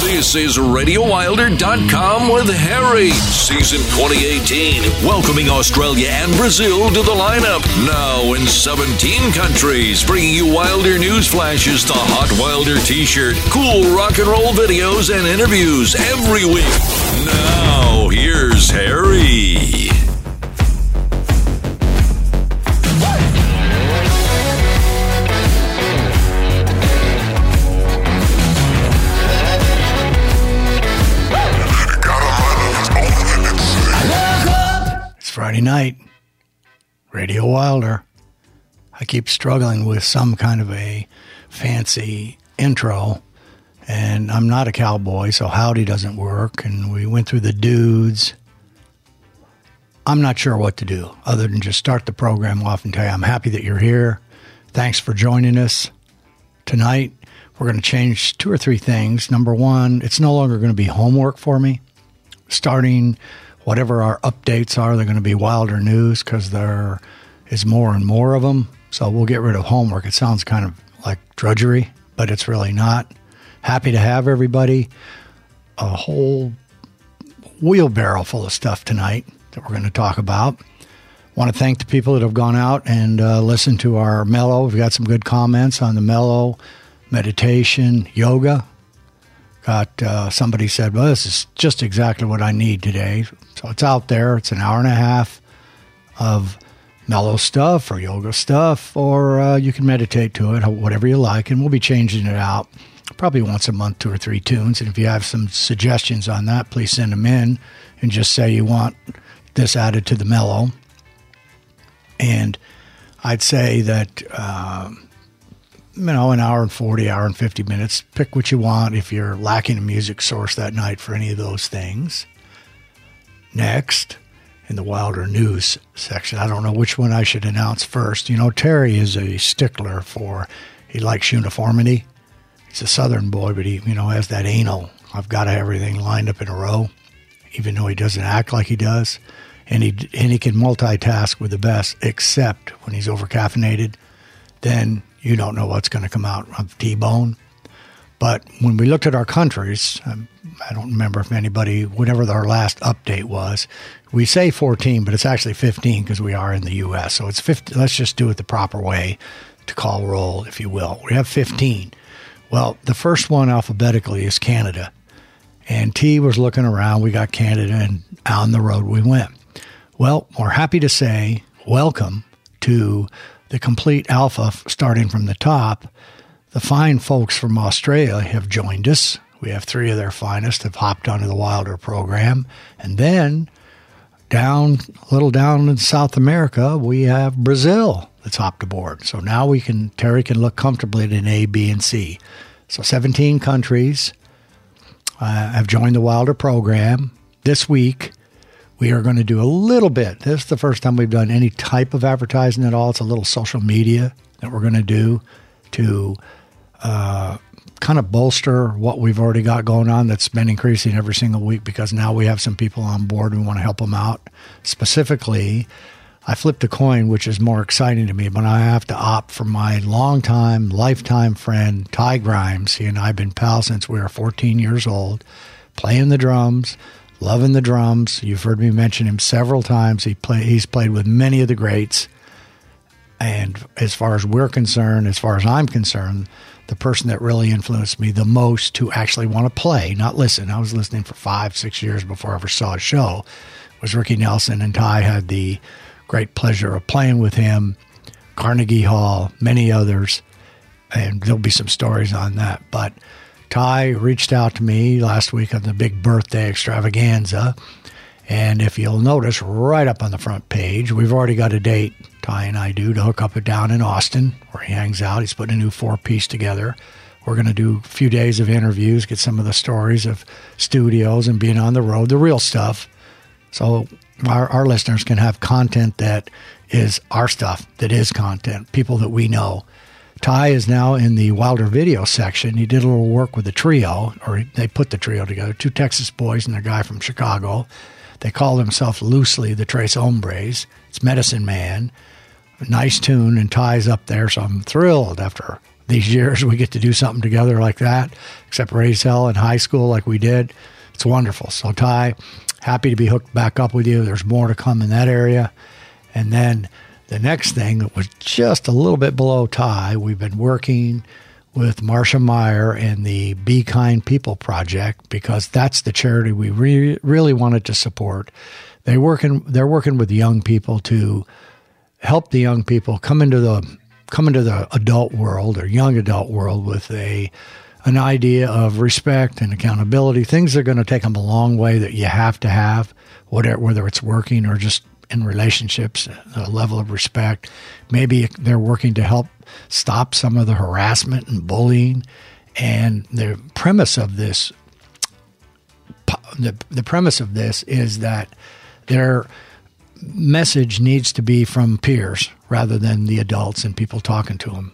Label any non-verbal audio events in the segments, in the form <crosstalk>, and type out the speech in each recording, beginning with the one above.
This is RadioWilder.com with Harry, season 2018, welcoming Australia and Brazil to the lineup. Now in 17 countries, bringing you Wilder news flashes, the Hot Wilder t shirt, cool rock and roll videos, and interviews every week. Now, here's Harry. Friday night. Radio Wilder. I keep struggling with some kind of a fancy intro, and I'm not a cowboy, so howdy doesn't work. And we went through the dudes. I'm not sure what to do other than just start the program off and tell you I'm happy that you're here. Thanks for joining us tonight. We're going to change two or three things. Number one, it's no longer going to be homework for me. Starting whatever our updates are, they're going to be wilder news because there is more and more of them. So we'll get rid of homework. It sounds kind of like drudgery, but it's really not. Happy to have everybody. A whole wheelbarrow full of stuff tonight that we're going to talk about. Want to thank the people that have gone out and uh, listened to our mellow. We've got some good comments on the mellow meditation, yoga. Got uh, somebody said, "Well, this is just exactly what I need today." So it's out there. It's an hour and a half of mellow stuff or yoga stuff, or uh, you can meditate to it, whatever you like. And we'll be changing it out probably once a month, two or three tunes. And if you have some suggestions on that, please send them in and just say you want this added to the mellow. And I'd say that. Um, you know, an hour and 40, hour and 50 minutes. Pick what you want if you're lacking a music source that night for any of those things. Next, in the Wilder News section, I don't know which one I should announce first. You know, Terry is a stickler for, he likes uniformity. He's a southern boy, but he, you know, has that anal. I've got everything lined up in a row, even though he doesn't act like he does. And he, and he can multitask with the best, except when he's over caffeinated. Then you don't know what's going to come out of T Bone. But when we looked at our countries, um, I don't remember if anybody, whatever our last update was, we say 14, but it's actually 15 because we are in the U.S. So it's 15. Let's just do it the proper way to call roll, if you will. We have 15. Well, the first one alphabetically is Canada. And T was looking around. We got Canada, and on the road we went. Well, we're happy to say welcome to the complete alpha starting from the top. The fine folks from Australia have joined us. We have three of their finest have hopped onto the Wilder program. And then down, a little down in South America, we have Brazil that's hopped aboard. So now we can, Terry can look comfortably at an A, B, and C. So 17 countries uh, have joined the Wilder program. This week, we are going to do a little bit. This is the first time we've done any type of advertising at all. It's a little social media that we're going to do to kind of bolster what we've already got going on that's been increasing every single week because now we have some people on board we want to help them out. Specifically, I flipped a coin, which is more exciting to me, but I have to opt for my longtime, lifetime friend, Ty Grimes. He and I have been pals since we were 14 years old, playing the drums loving the drums. You've heard me mention him several times. He play, he's played with many of the greats. And as far as we're concerned, as far as I'm concerned, the person that really influenced me the most to actually want to play, not listen. I was listening for five, six years before I ever saw a show. Was Ricky Nelson and Ty had the great pleasure of playing with him, Carnegie Hall, many others, and there'll be some stories on that. But Ty reached out to me last week on the big birthday extravaganza. And if you'll notice, right up on the front page, we've already got a date, Ty and I do, to hook up it down in Austin, where he hangs out. He's putting a new four piece together. We're going to do a few days of interviews, get some of the stories of studios and being on the road, the real stuff. So our, our listeners can have content that is our stuff, that is content, people that we know. Ty is now in the Wilder video section. He did a little work with the trio, or they put the trio together two Texas boys and a guy from Chicago. They call themselves loosely the Tres Hombres. It's Medicine Man. Nice tune, and Ty's up there, so I'm thrilled after these years we get to do something together like that, except raise hell in high school like we did. It's wonderful. So, Ty, happy to be hooked back up with you. There's more to come in that area. And then the next thing that was just a little bit below Ty, we've been working with Marcia Meyer and the Be Kind People Project because that's the charity we re- really wanted to support. They working they're working with young people to help the young people come into the come into the adult world or young adult world with a an idea of respect and accountability. Things are going to take them a long way that you have to have, whatever, whether it's working or just in relationships, a level of respect. Maybe they're working to help stop some of the harassment and bullying. And the premise of this, the, the premise of this is that their message needs to be from peers rather than the adults and people talking to them.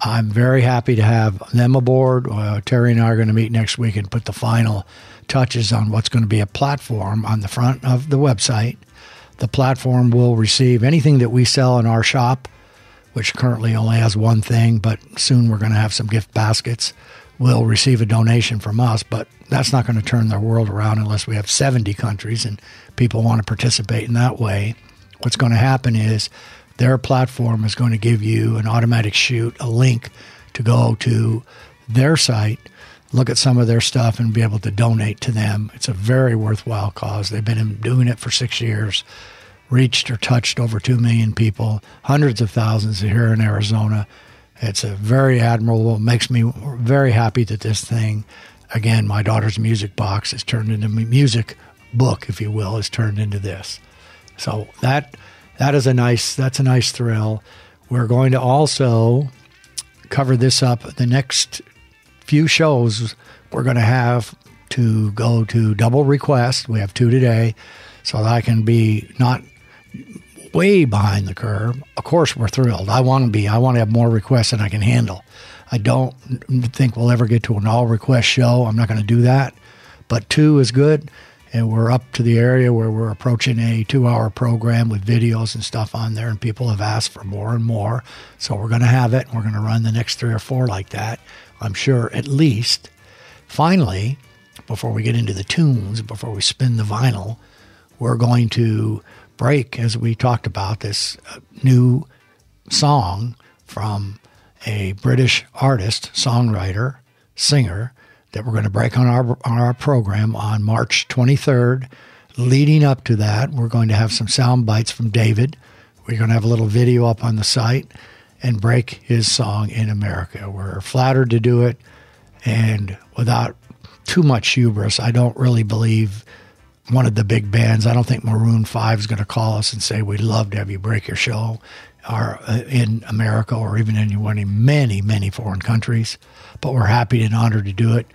I'm very happy to have them aboard. Uh, Terry and I are going to meet next week and put the final touches on what's going to be a platform on the front of the website. The platform will receive anything that we sell in our shop, which currently only has one thing, but soon we're going to have some gift baskets. Will receive a donation from us, but that's not going to turn their world around unless we have 70 countries and people want to participate in that way. What's going to happen is their platform is going to give you an automatic shoot, a link to go to their site, look at some of their stuff, and be able to donate to them. It's a very worthwhile cause. They've been doing it for six years, reached or touched over 2 million people, hundreds of thousands here in Arizona. It's a very admirable, makes me very happy that this thing, again, my daughter's music box has turned into a music book, if you will, is turned into this. So that that is a nice that's a nice thrill. We're going to also cover this up the next few shows we're going to have to go to double request. We have two today, so that I can be not way behind the curve. Of course, we're thrilled. I want to be. I want to have more requests than I can handle. I don't think we'll ever get to an all request show. I'm not going to do that. But two is good and we're up to the area where we're approaching a two hour program with videos and stuff on there and people have asked for more and more so we're going to have it And we're going to run the next three or four like that i'm sure at least finally before we get into the tunes before we spin the vinyl we're going to break as we talked about this uh, new song from a british artist songwriter singer that we're going to break on our on our program on March 23rd. Leading up to that, we're going to have some sound bites from David. We're going to have a little video up on the site and break his song in America. We're flattered to do it, and without too much hubris, I don't really believe one of the big bands. I don't think Maroon Five is going to call us and say we'd love to have you break your show, or uh, in America, or even in many many foreign countries. But we're happy and honored to do it.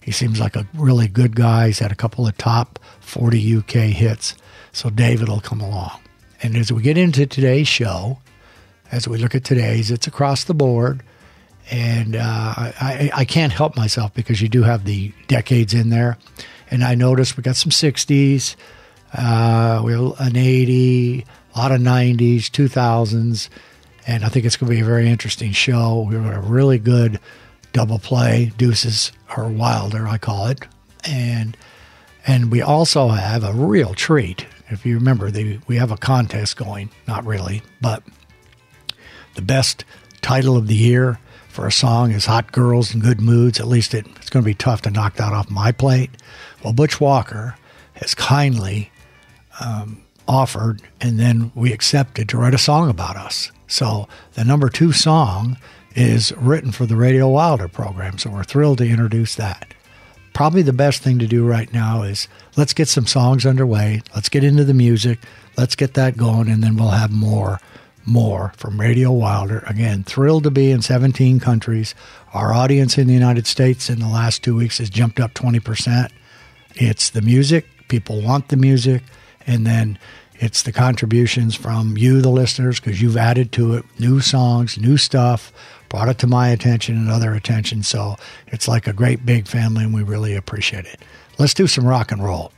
He seems like a really good guy. He's had a couple of top 40 UK hits. So David will come along. And as we get into today's show, as we look at today's, it's across the board. And uh, I, I can't help myself because you do have the decades in there. And I noticed we got some 60s, uh, we have an 80, a lot of 90s, 2000s. And I think it's going to be a very interesting show. We've got a really good double play, deuces or wilder, I call it, and and we also have a real treat. If you remember, the, we have a contest going. Not really, but the best title of the year for a song is "Hot Girls and Good Moods." At least it, it's going to be tough to knock that off my plate. Well, Butch Walker has kindly um, offered, and then we accepted to write a song about us. So the number two song is written for the Radio Wilder program. So we're thrilled to introduce that. Probably the best thing to do right now is let's get some songs underway. Let's get into the music. Let's get that going, and then we'll have more, more from Radio Wilder. Again, thrilled to be in 17 countries. Our audience in the United States in the last two weeks has jumped up 20%. It's the music. People want the music. And then it's the contributions from you, the listeners, because you've added to it new songs, new stuff, brought it to my attention and other attention. So it's like a great big family, and we really appreciate it. Let's do some rock and roll.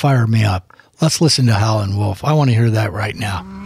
Fired me up. Let's listen to Howlin' Wolf. I want to hear that right now.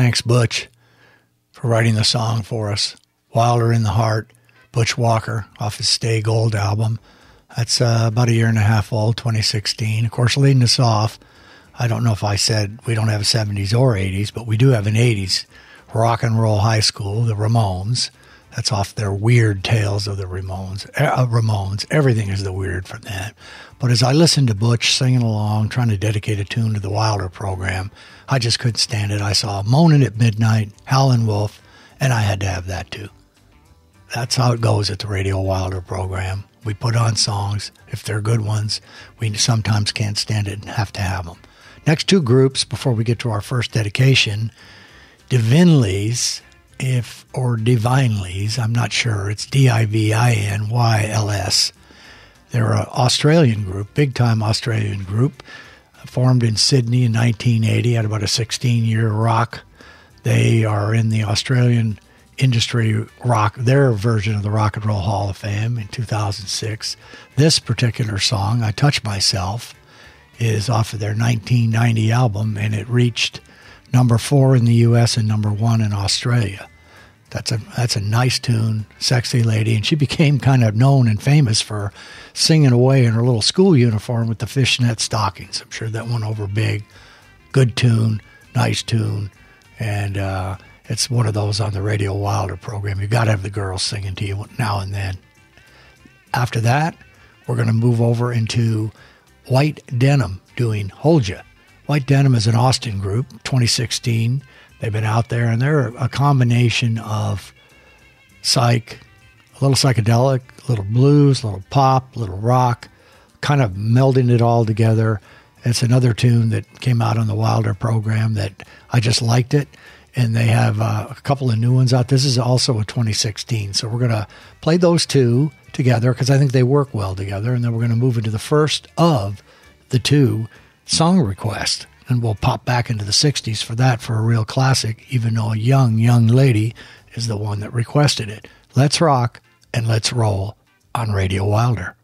Thanks, Butch, for writing the song for us. Wilder in the Heart, Butch Walker, off his Stay Gold album. That's uh, about a year and a half old, 2016. Of course, leading us off, I don't know if I said we don't have 70s or 80s, but we do have an 80s rock and roll high school, the Ramones. That's off their weird tales of the Ramones. Uh, Ramones. Everything is the weird from that. But as I listened to Butch singing along, trying to dedicate a tune to the Wilder program, I just couldn't stand it. I saw Moaning at Midnight, Howlin' Wolf, and I had to have that too. That's how it goes at the Radio Wilder program. We put on songs. If they're good ones, we sometimes can't stand it and have to have them. Next two groups before we get to our first dedication Divinleys, if or Divinelys, I'm not sure. It's D I V I N Y L S. They're an Australian group, big time Australian group. formed in Sydney in 1980, had about a 16 year rock. They are in the Australian industry rock, their version of the Rock and Roll Hall of Fame in 2006. This particular song, I Touch Myself, is off of their 1990 album, and it reached number four in the U.S. and number one in Australia. That's a that's a nice tune, sexy lady, and she became kind of known and famous for singing away in her little school uniform with the fishnet stockings. I'm sure that went over big. Good tune, nice tune, and uh, it's one of those on the Radio Wilder program. You got to have the girls singing to you now and then. After that, we're going to move over into White Denim doing Hold Ya. White Denim is an Austin group, 2016. They've been out there and they're a combination of psych, a little psychedelic, a little blues, a little pop, a little rock, kind of melding it all together. It's another tune that came out on the Wilder program that I just liked it. And they have uh, a couple of new ones out. This is also a 2016. So we're going to play those two together because I think they work well together. And then we're going to move into the first of the two song requests and we'll pop back into the 60s for that for a real classic, even though a young, young lady is the one that requested it. Let's rock and let's roll on Radio Wilder.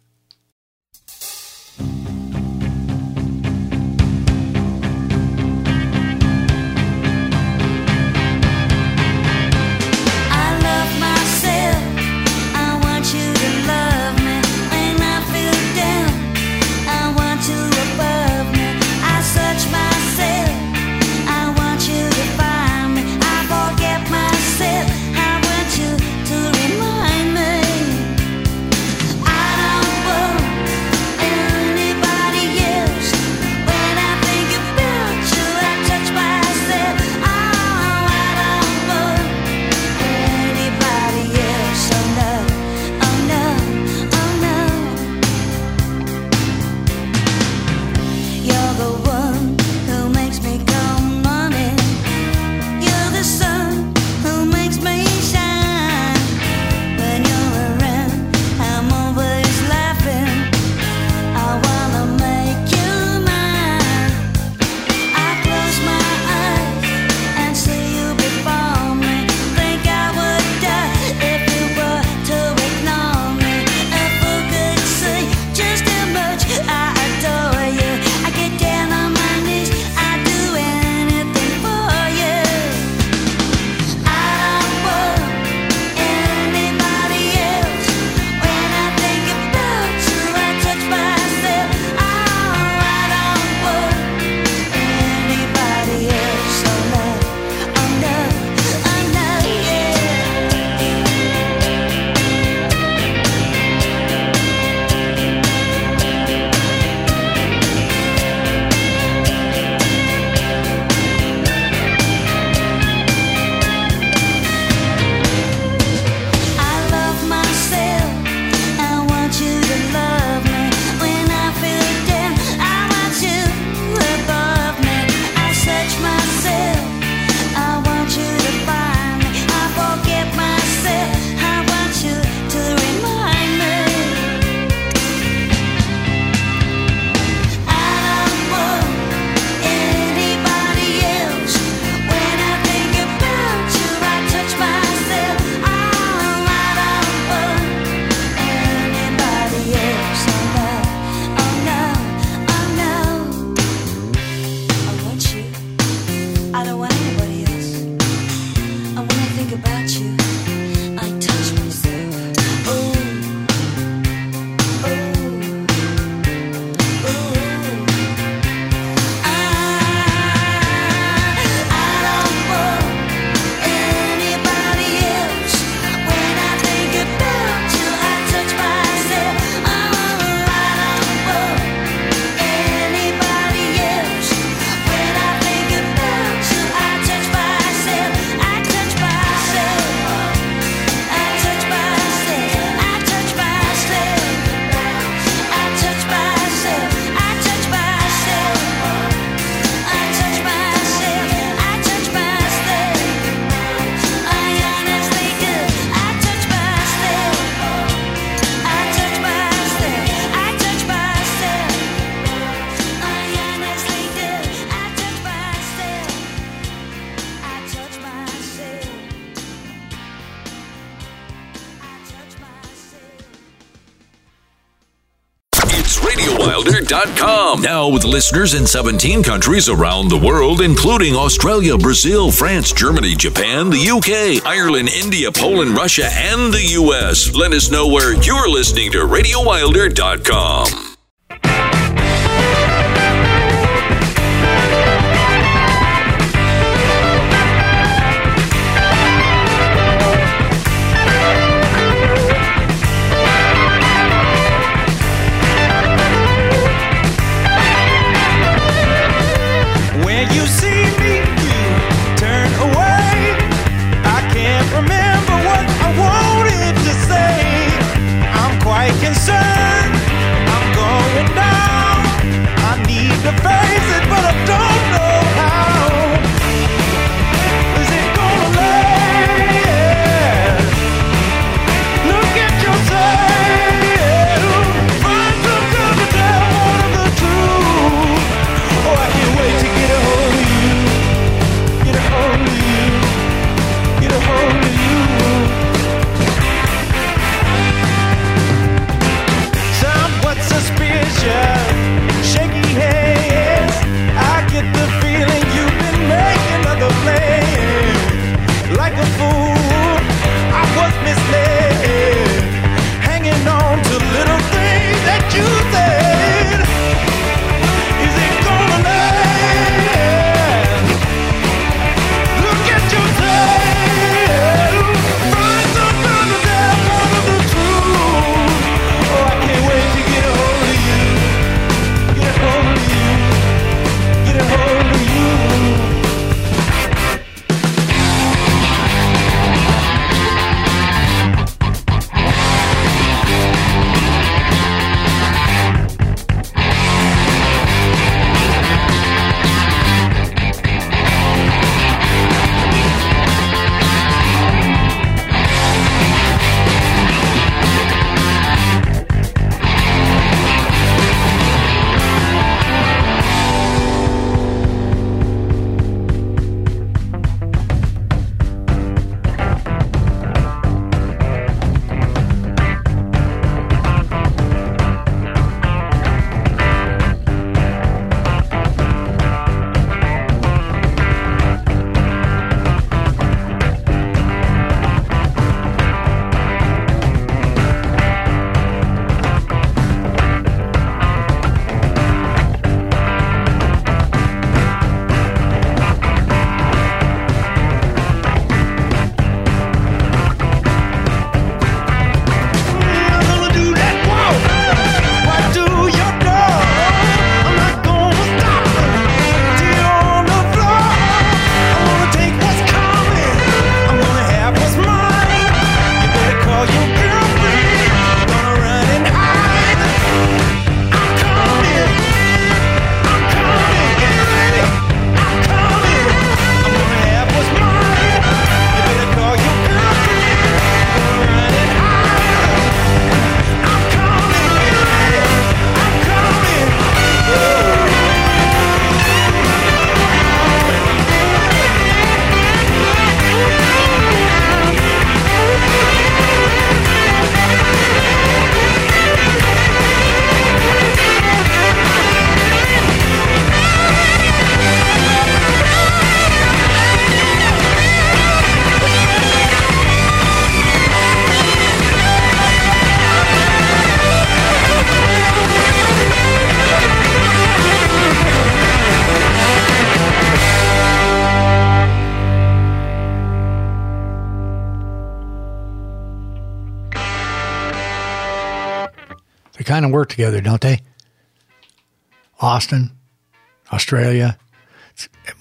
Now with listeners in 17 countries around the world, including Australia, Brazil, France, Germany, Japan, the UK, Ireland, India, Poland, Russia, and the US. Let us know where you're listening to RadioWilder.com. work together, don't they? Austin, Australia.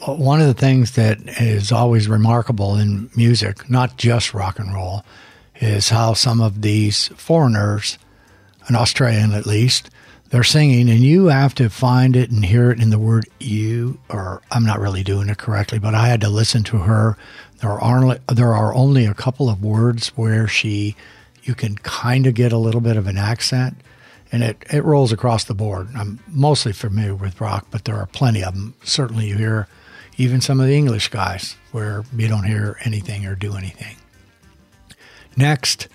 One of the things that is always remarkable in music, not just rock and roll, is how some of these foreigners, an Australian at least, they're singing, and you have to find it and hear it in the word you, or I'm not really doing it correctly, but I had to listen to her. There are, there are only a couple of words where she, you can kind of get a little bit of an accent and it, it rolls across the board. I'm mostly familiar with rock, but there are plenty of them. Certainly, you hear even some of the English guys where you don't hear anything or do anything. Next,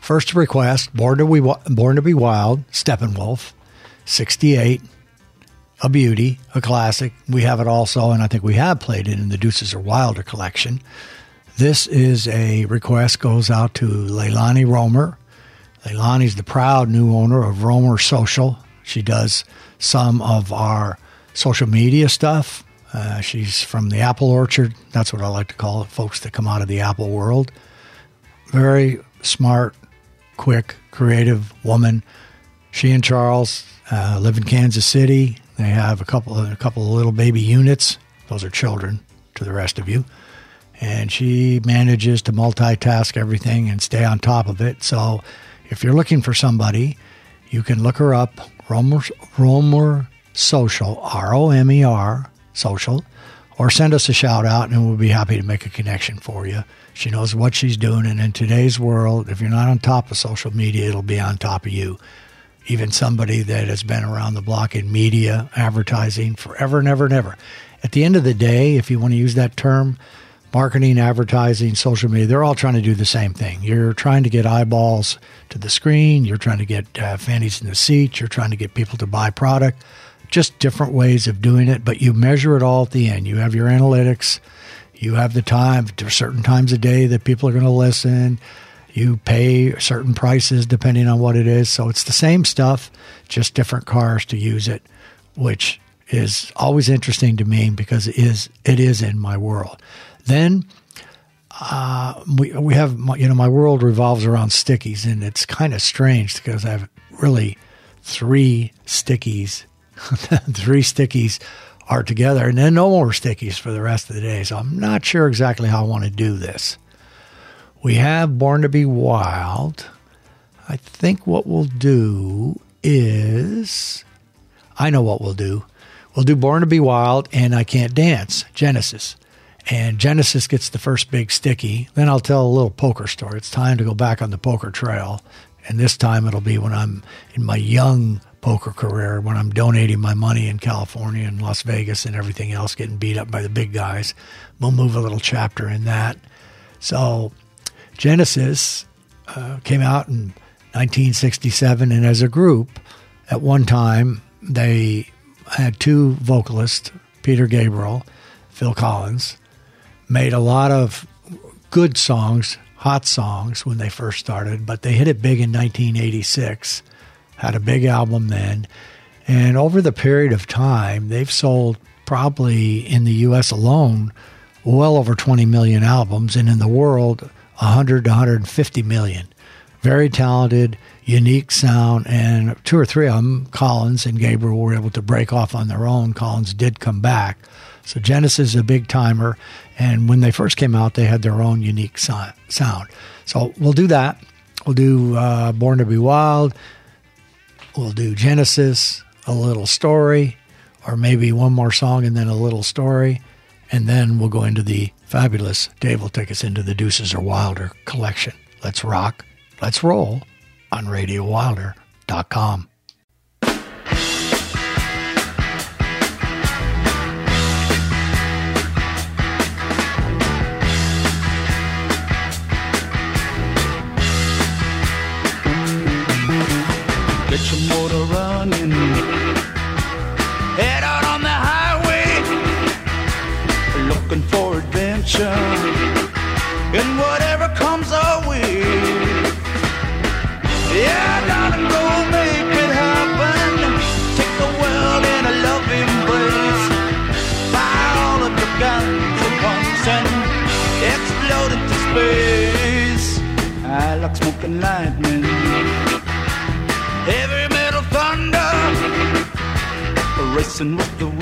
first request Born to Be, Born to be Wild, Steppenwolf, 68. a beauty, a classic. We have it also, and I think we have played it in the Deuces Are Wilder collection. This is a request goes out to Leilani Romer. Leilani's the proud new owner of Romer Social. She does some of our social media stuff. Uh, she's from the apple orchard. That's what I like to call it, folks that come out of the apple world. Very smart, quick, creative woman. She and Charles uh, live in Kansas City. They have a couple a couple of little baby units. Those are children to the rest of you. And she manages to multitask everything and stay on top of it. So if you're looking for somebody, you can look her up, Romer, Romer Social, R O M E R Social, or send us a shout out and we'll be happy to make a connection for you. She knows what she's doing. And in today's world, if you're not on top of social media, it'll be on top of you even somebody that has been around the block in media, advertising forever and ever and ever. At the end of the day, if you want to use that term, marketing, advertising, social media, they're all trying to do the same thing. You're trying to get eyeballs to the screen, you're trying to get uh, fannies in the seats, you're trying to get people to buy product. Just different ways of doing it, but you measure it all at the end. You have your analytics, you have the time, there certain times a day that people are going to listen you pay certain prices depending on what it is. So it's the same stuff, just different cars to use it, which is always interesting to me because it is it is in my world. Then uh, we we have you know my world revolves around stickies, and it's kind of strange because I have really three stickies, <laughs> three stickies are together, and then no more stickies for the rest of the day. So I'm not sure exactly how I want to do this. We have Born to Be Wild. I think what we'll do is I know what we'll do. We'll do Born to Be Wild and I Can't Dance, Genesis. And Genesis gets the first big sticky. Then I'll tell a little poker story. It's time to go back on the poker trail. And this time it'll be when I'm in my young poker career, when I'm donating my money in California and Las Vegas and everything else, getting beat up by the big guys. We'll move a little chapter in that. So Genesis uh, came out in 1967, and as a group, at one time, they had two vocalists, Peter Gabriel, Phil Collins, made a lot of good songs, hot songs when they first started, but they hit it big in 1986, had a big album then. And over the period of time, they've sold probably in the US alone well over 20 million albums, and in the world, 100 to 150 million. Very talented, unique sound, and two or three of them, Collins and Gabriel, were able to break off on their own. Collins did come back. So Genesis is a big timer, and when they first came out, they had their own unique sound. So we'll do that. We'll do uh, Born to Be Wild. We'll do Genesis, a little story, or maybe one more song and then a little story. And then we'll go into the fabulous Dave will take us into the Deuces Are Wilder collection. Let's rock, let's roll on RadioWilder.com. Get your motor running. Head out on the highway. Looking for adventure. And whatever comes our way. Racing with the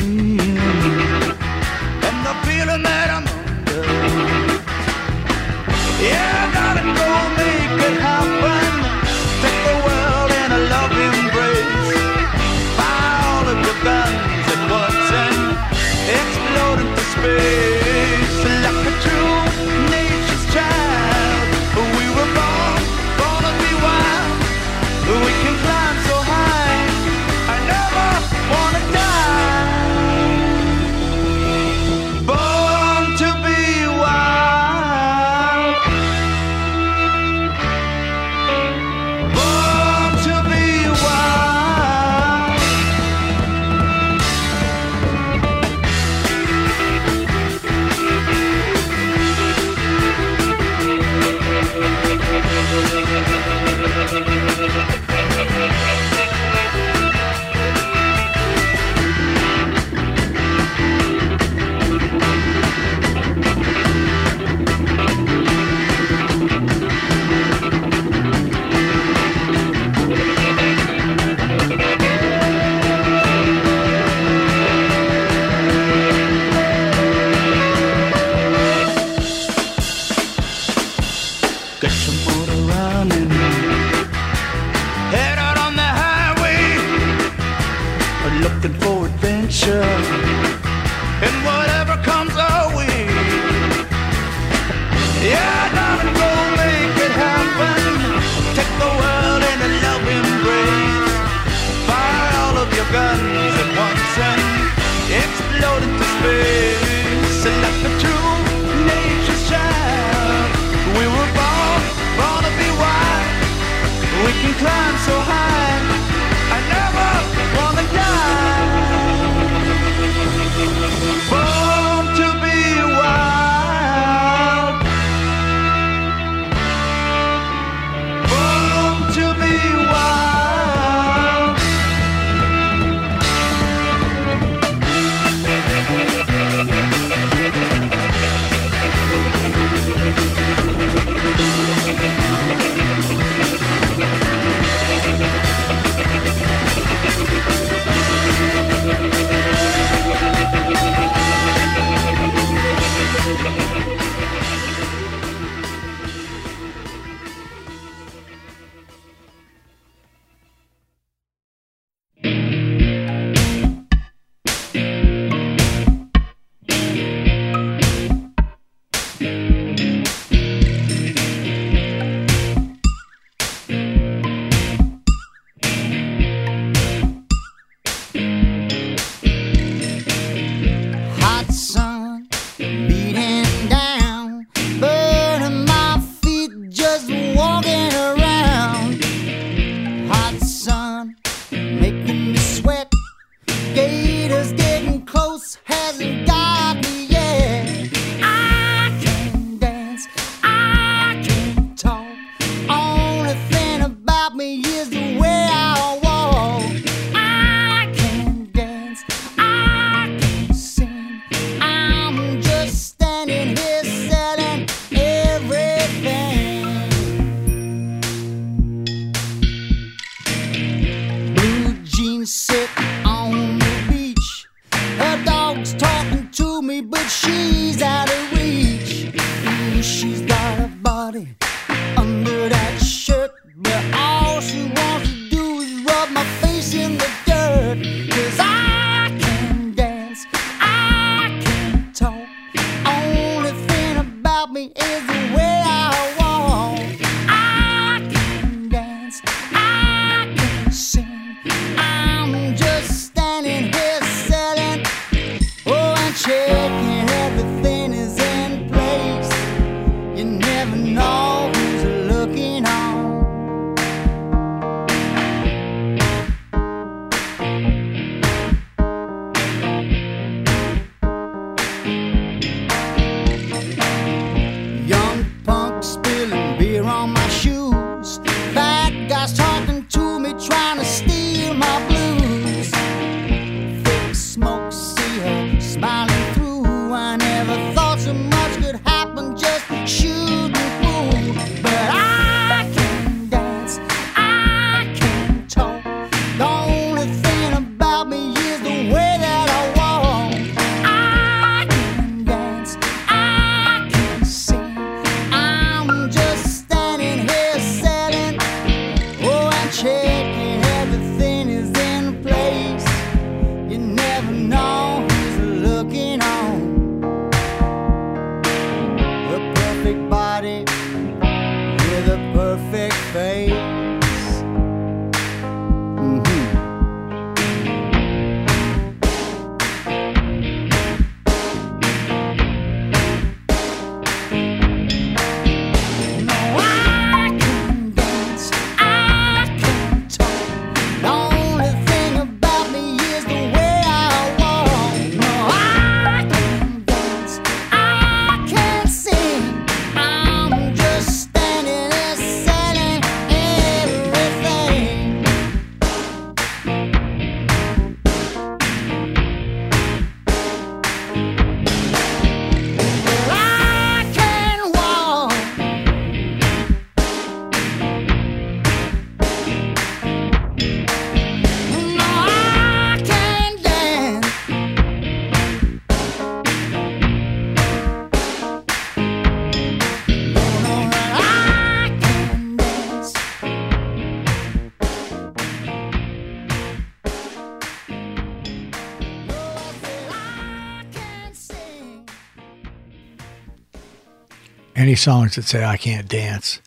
any songs that say I can't dance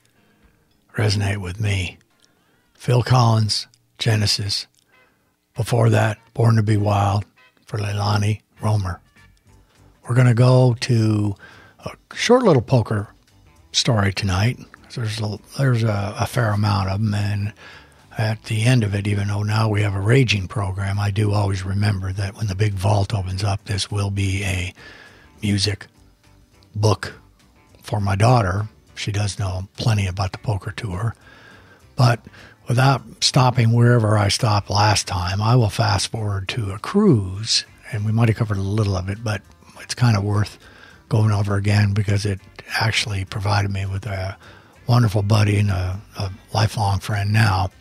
resonate with me. Phil Collins, Genesis. Before that, Born to Be Wild for Leilani Romer. We're going to go to a short little poker story tonight. There's a, there's a, a fair amount of them, and at the end of it, even though now we have a raging program, I do always remember that when the big vault opens up, this will be a music book for my daughter. She does know plenty about the poker tour. But without stopping wherever I stopped last time, I will fast forward to a cruise, and we might have covered a little of it, but it's kind of worth going over again because it actually provided me with a wonderful buddy and a, a lifelong friend now,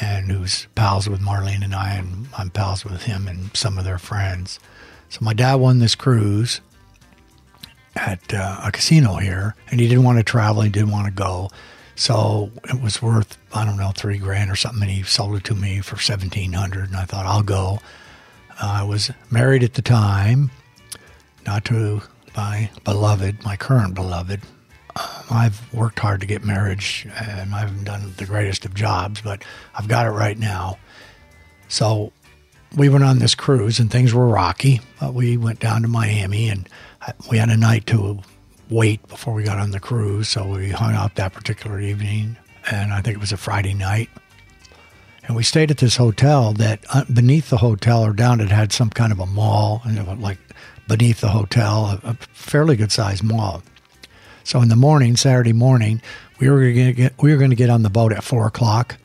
and who's pals with Marlene and I, and I'm pals with him and some of their friends. So my dad won this cruise at uh, a casino here, and he didn't want to travel. He didn't want to go, so it was worth I don't know three grand or something. And he sold it to me for seventeen hundred, and I thought I'll go. Uh, I was married at the time, not to my beloved, my current beloved. Um, I've worked hard to get marriage, and I haven't done the greatest of jobs, but I've got it right now. So we went on this cruise, and things were rocky. But we went down to Miami, and we had a night to wait before we got on the cruise. So we hung out that particular evening, and I think it was a Friday night. And we stayed at this hotel that uh, beneath the hotel or down it had some kind of a mall, and like beneath the hotel, a, a fairly good sized mall. So in the morning, Saturday morning, we were going to get we were going to get on the boat at four o'clock.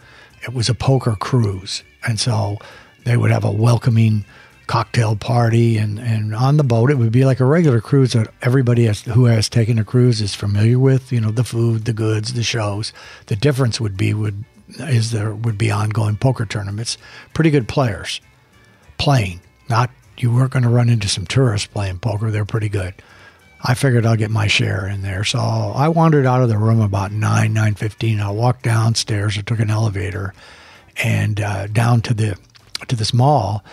It was a poker cruise, and so they would have a welcoming cocktail party, and, and on the boat it would be like a regular cruise that everybody has, who has taken a cruise is familiar with. You know, the food, the goods, the shows. The difference would be would is there would be ongoing poker tournaments. Pretty good players playing, not you weren't going to run into some tourists playing poker. They're pretty good. I figured I'll get my share in there. So I wandered out of the room about nine nine fifteen. I walked downstairs. I took an elevator and uh, down to the to this mall.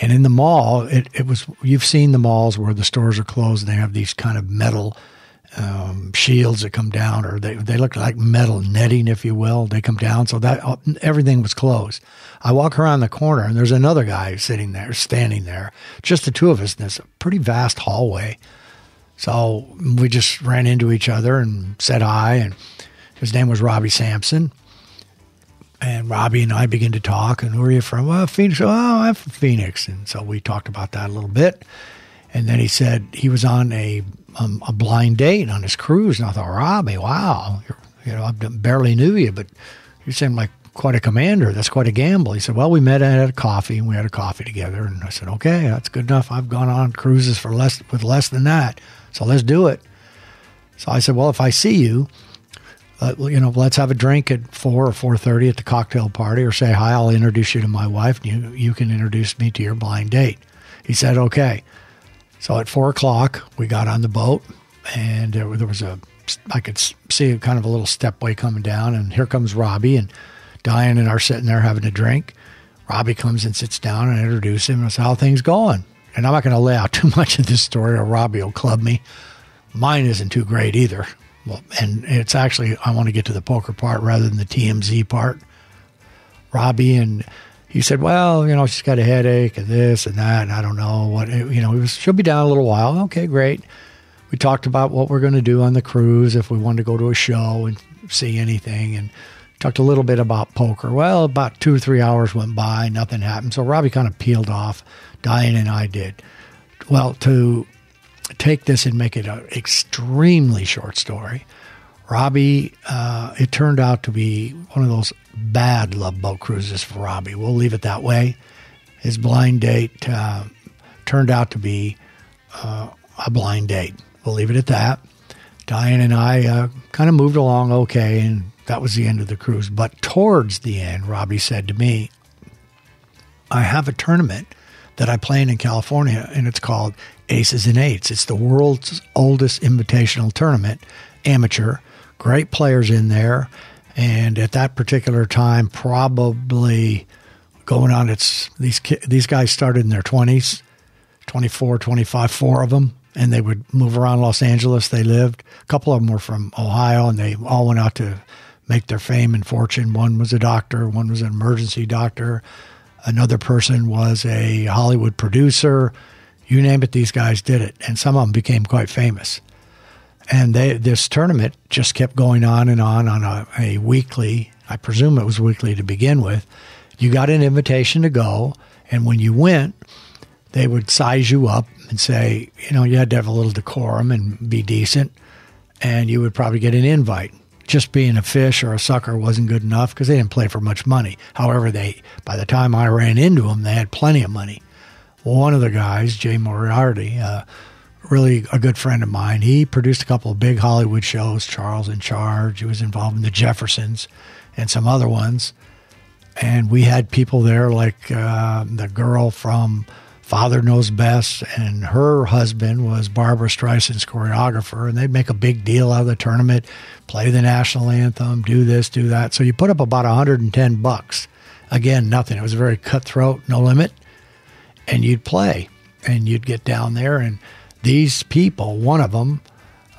And in the mall, it, it was you've seen the malls where the stores are closed and they have these kind of metal um, shields that come down, or they they look like metal netting, if you will. They come down, so that everything was closed. I walk around the corner and there's another guy sitting there, standing there, just the two of us in this pretty vast hallway. So we just ran into each other and said hi, and his name was Robbie Sampson. And Robbie and I began to talk, and where are you from? Well, Phoenix. Oh, I'm from Phoenix. And so we talked about that a little bit. And then he said he was on a um, a blind date on his cruise, and I thought, Robbie, wow, you know, I barely knew you, but you seem like quite a commander. That's quite a gamble. He said, Well, we met at a coffee and we had a coffee together. And I said, Okay, that's good enough. I've gone on cruises for less with less than that. So let's do it. So I said, Well, if I see you, uh, you know, let's have a drink at four or four thirty at the cocktail party, or say hi. I'll introduce you to my wife, you you can introduce me to your blind date. He said, okay. So at four o'clock, we got on the boat, and there, there was a I could see kind of a little stepway coming down, and here comes Robbie and Diane and are sitting there having a drink. Robbie comes and sits down and I introduce him and says, "How things going?" And I'm not going to lay out <laughs> too much of this story, or Robbie will club me. Mine isn't too great either. Well, and it's actually I want to get to the poker part rather than the TMZ part. Robbie and he said, "Well, you know, she's got a headache and this and that, and I don't know what. You know, was, she'll be down a little while. Okay, great." We talked about what we're going to do on the cruise if we wanted to go to a show and see anything, and talked a little bit about poker. Well, about two or three hours went by, nothing happened. So Robbie kind of peeled off. Diane and I did. Well, to take this and make it an extremely short story. Robbie, uh, it turned out to be one of those bad love boat cruises for Robbie. We'll leave it that way. His blind date uh, turned out to be uh, a blind date. We'll leave it at that. Diane and I uh, kind of moved along okay, and that was the end of the cruise. But towards the end, Robbie said to me, I have a tournament that I play in in California, and it's called Aces and Eights. It's the world's oldest invitational tournament, amateur. Great players in there. And at that particular time, probably going on, it's these these guys started in their 20s, 24, 25, four of them and they would move around Los Angeles. They lived. A couple of them were from Ohio, and they all went out to make their fame and fortune. One was a doctor, one was an emergency doctor, another person was a Hollywood producer. You name it, these guys did it, and some of them became quite famous. And they, this tournament just kept going on and on on a, a weekly. I presume it was weekly to begin with. You got an invitation to go, and when you went, they would size you up and say, you know, you had to have a little decorum and be decent, and you would probably get an invite. Just being a fish or a sucker wasn't good enough because they didn't play for much money. However, they by the time I ran into them, they had plenty of money. One of the guys, Jay Moriarty, uh, really a good friend of mine. He produced a couple of big Hollywood shows, Charles in Charge. He was involved in The Jeffersons and some other ones. And we had people there like uh, the girl from Father Knows Best, and her husband was Barbra Streisand's choreographer, and they'd make a big deal out of the tournament, play the national anthem, do this, do that. So you put up about 110 bucks. Again, nothing. It was very cutthroat, no limit, and you'd play, and you'd get down there, and these people, one of them,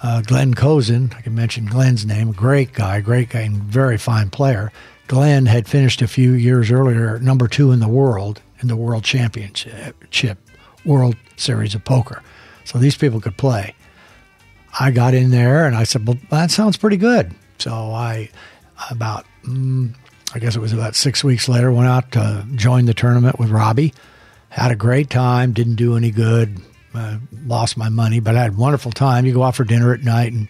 uh, Glenn Kozin, I can mention Glenn's name, great guy, great guy, and very fine player. Glenn had finished a few years earlier number two in the world in the World Championship, World Series of Poker. So these people could play. I got in there and I said, well, that sounds pretty good. So I, about, mm, I guess it was about six weeks later, went out to join the tournament with Robbie. Had a great time, didn't do any good, uh, lost my money, but I had a wonderful time. You go out for dinner at night and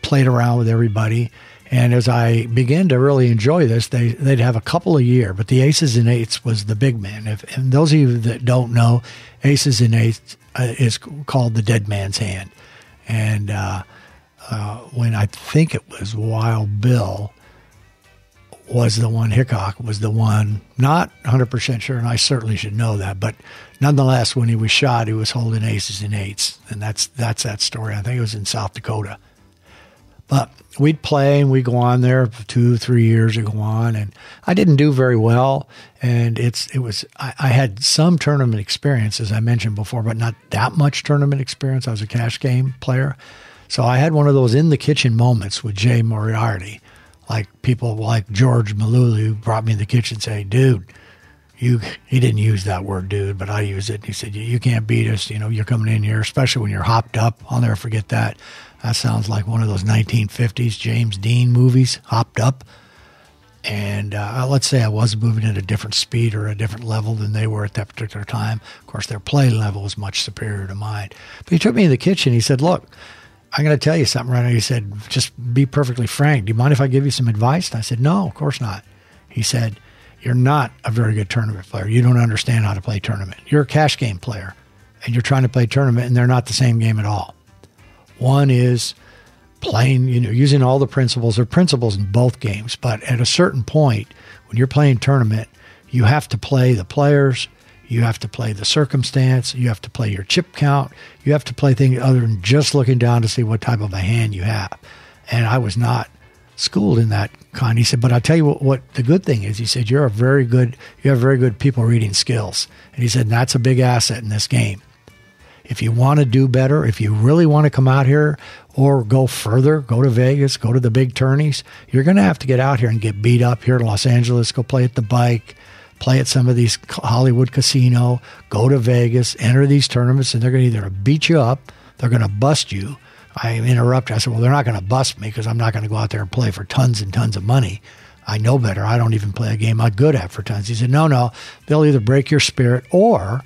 played around with everybody. And as I began to really enjoy this, they, they'd have a couple a year, but the aces and eights was the big man. If, and those of you that don't know, aces and eights uh, is called the dead man's hand. And uh, uh, when I think it was Wild Bill was the one, Hickok was the one, not 100% sure, and I certainly should know that, but nonetheless, when he was shot, he was holding aces and eights. And that's, that's that story. I think it was in South Dakota. But we'd play and we'd go on there two, three years to go on. And I didn't do very well. And it's, it was, I, I, had some tournament experience, as I mentioned before, but not that much tournament experience. I was a cash game player. So I had one of those in the kitchen moments with Jay Moriarty. Like people like George Malulu brought me in the kitchen and say, dude, you, he didn't use that word, dude, but I used it. And He said, you can't beat us. You know, you're coming in here, especially when you're hopped up. I'll never forget that. That sounds like one of those 1950s James Dean movies, hopped up. And uh, let's say I was moving at a different speed or a different level than they were at that particular time. Of course, their play level was much superior to mine. But he took me in the kitchen. He said, Look, I'm going to tell you something right now. He said, Just be perfectly frank. Do you mind if I give you some advice? And I said, No, of course not. He said, You're not a very good tournament player. You don't understand how to play tournament. You're a cash game player, and you're trying to play tournament, and they're not the same game at all. One is playing, you know, using all the principles or principles in both games. But at a certain point, when you're playing tournament, you have to play the players, you have to play the circumstance, you have to play your chip count, you have to play things other than just looking down to see what type of a hand you have. And I was not schooled in that kind. He said, but I'll tell you what, what the good thing is. He said, you're a very good, you have very good people reading skills. And he said, that's a big asset in this game if you want to do better, if you really want to come out here or go further, go to Vegas, go to the big tourneys, you're going to have to get out here and get beat up here in Los Angeles, go play at the bike, play at some of these Hollywood casino, go to Vegas, enter these tournaments, and they're going to either beat you up, they're going to bust you. I interrupted. I said, well, they're not going to bust me because I'm not going to go out there and play for tons and tons of money. I know better. I don't even play a game I'm good at for tons. He said, no, no, they'll either break your spirit or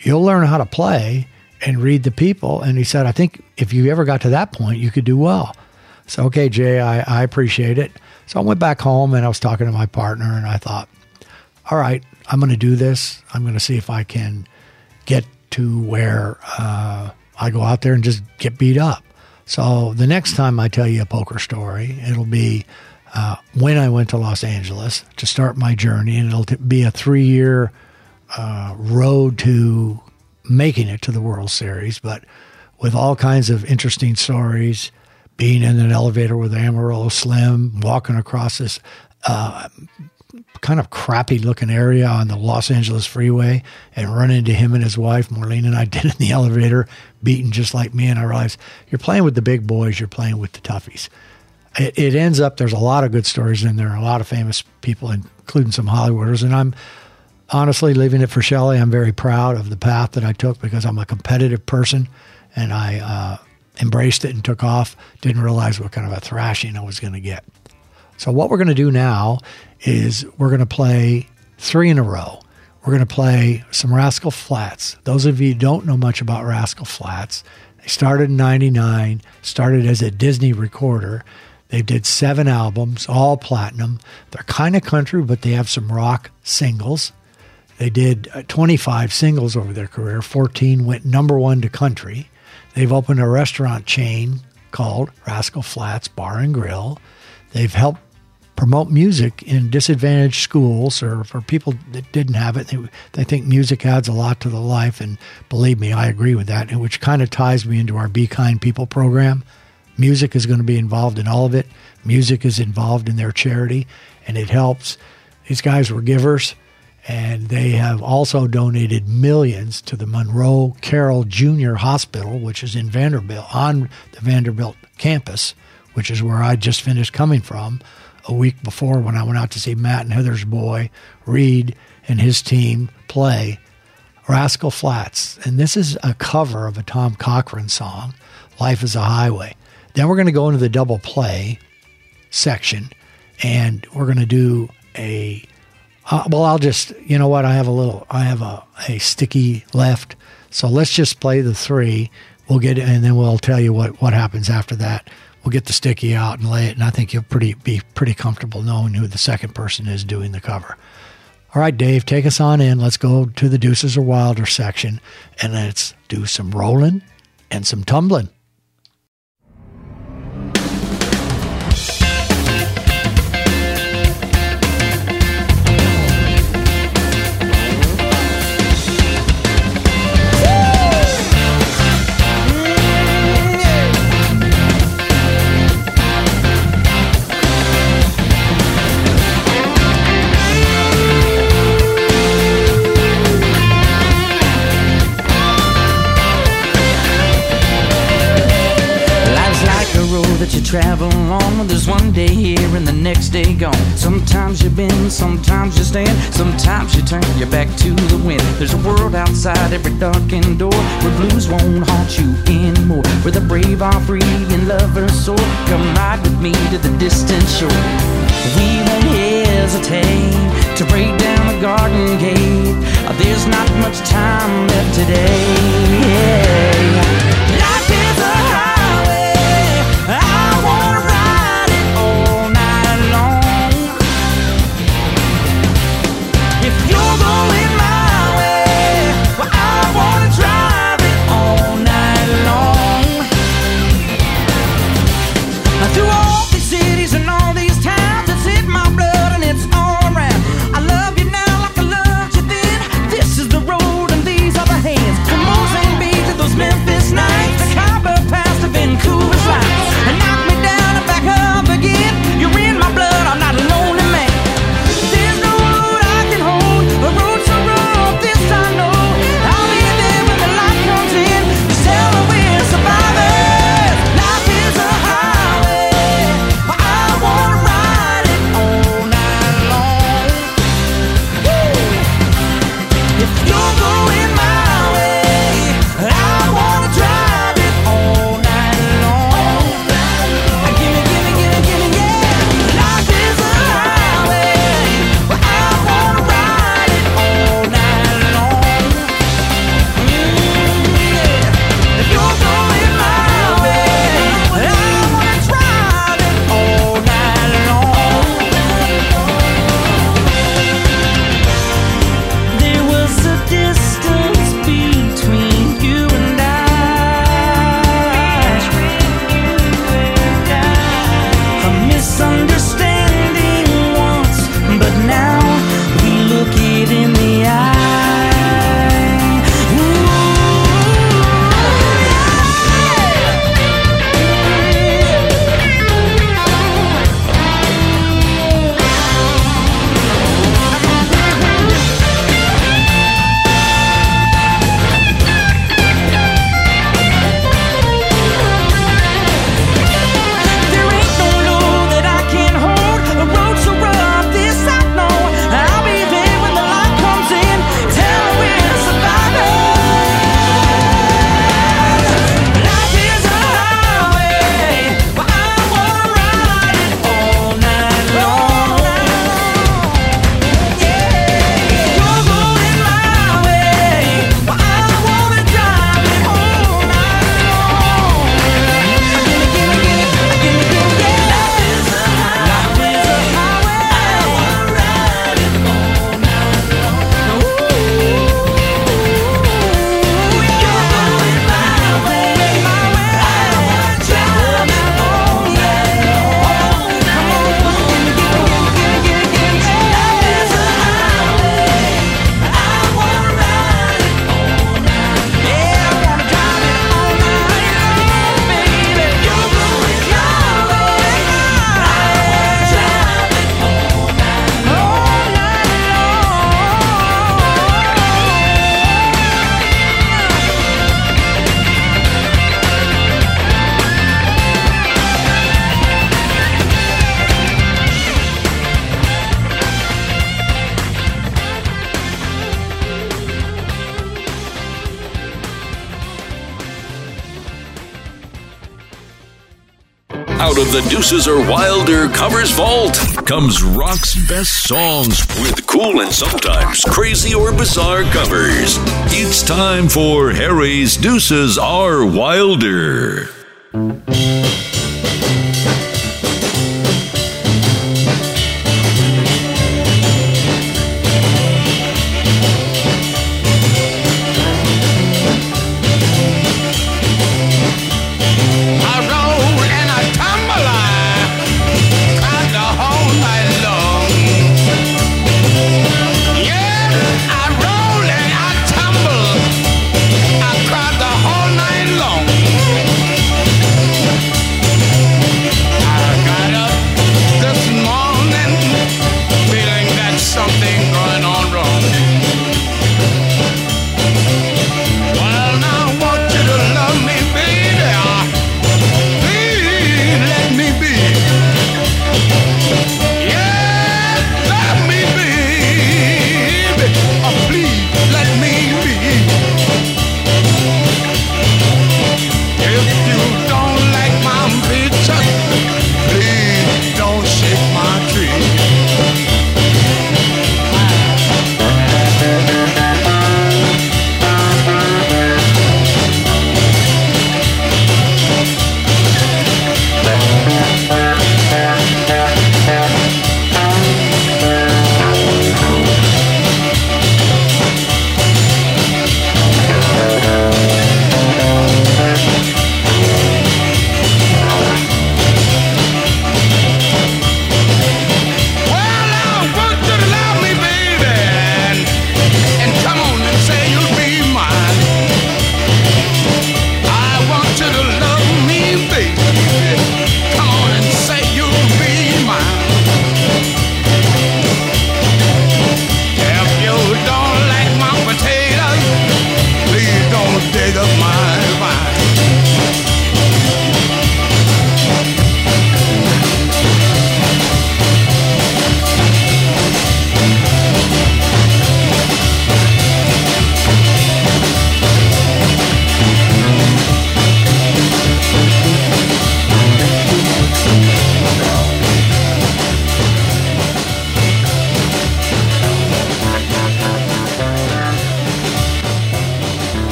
you'll learn how to play and read the people. And he said, I think if you ever got to that point, you could do well. So, okay, Jay, I, I appreciate it. So I went back home and I was talking to my partner and I thought, all right, I'm going to do this. I'm going to see if I can get to where uh, I go out there and just get beat up. So the next time I tell you a poker story, it'll be uh, when I went to Los Angeles to start my journey, and it'll be a three year uh, road to making it to the World Series, but with all kinds of interesting stories, being in an elevator with Amarillo Slim, walking across this uh, kind of crappy looking area on the Los Angeles freeway and run into him and his wife. Marlene and I <laughs> did in the elevator, beaten just like me. And I realized you're playing with the big boys, you're playing with the toughies. It, it ends up, there's a lot of good stories in there, a lot of famous people, including some Hollywooders. And I'm honestly leaving it for Shelley. I'm very proud of the path that I took because I'm a competitive person and I uh, embraced it and took off. Didn't realize what kind of a thrashing I was going to get. So, what we're going to do now is we're going to play three in a row. We're going to play some Rascal Flatts. Those of you don't know much about Rascal Flatts, they started in 99, started as a Disney recorder. They did seven albums, all platinum. They're kind of country, but they have some rock singles. They did uh, 25 singles over their career. 14 went number one to country. They've opened a restaurant chain called Rascal Flatts Bar and Grill. They've helped promote music in disadvantaged schools or for people that didn't have it. They, they think music adds a lot to the life, and believe me, I agree with that, which kind of ties me into our Be Kind People program. Music is going to be involved in all of it. Music is involved in their charity, and it helps. These guys were givers, and they have also donated millions to the Monroe Carell Jr. Hospital, which is in Vanderbilt, on the Vanderbilt campus, which is where I just finished coming from a week before when I went out to see Matt and Heather's boy, Reed, and his team play Rascal Flatts. And this is a cover of a Tom Cochrane song, Life is a Highway. Then we're going to go into the double play section and we're going to do a. Uh, well, I'll just, you know what? I have a little, I have a, a sticky left. So let's just play the three. We'll get, and then we'll tell you what, what happens after that we'll get the sticky out and lay it, and I think you'll pretty be pretty comfortable knowing who the second person is doing the cover. All right, Dave, take us on in. Let's go to the Deuces or Wilder section, and let's do some rolling and some tumbling. There's one day here and the next day gone. Sometimes you bend, sometimes you stand, sometimes you turn your back to the wind. There's a world outside every darkened door where blues won't haunt you anymore. Where the brave are free and lovers soar. Come ride with me to the distant shore. We won't hesitate to break down the garden gate. There's not much time left today. Life of the Deuces Are Wilder Covers Vault comes rock's best songs with cool and sometimes crazy or bizarre covers. It's time for Harry's Deuces are Wilder.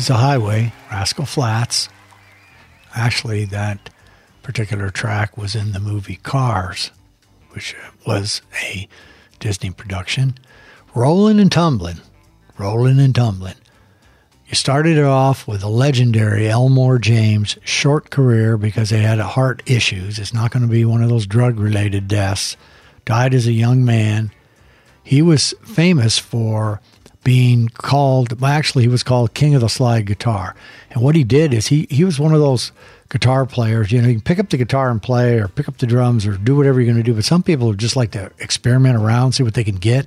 Is a Highway, Rascal Flatts. Actually, that particular track was in the movie Cars, which uh, was a Disney production. Rolling and Tumbling, Rolling and Tumbling. You started it off with a legendary Elmore James short career because they had heart issues. It's not going to be one of those drug related deaths. Died as a young man. He was famous for being called, well, actually, he was called King of the Slide Guitar. And what he did is he, he was one of those guitar players. You know, you can pick up the guitar and play, or pick up the drums, or do whatever you're going to do. But some people just like to experiment around, see what they can get.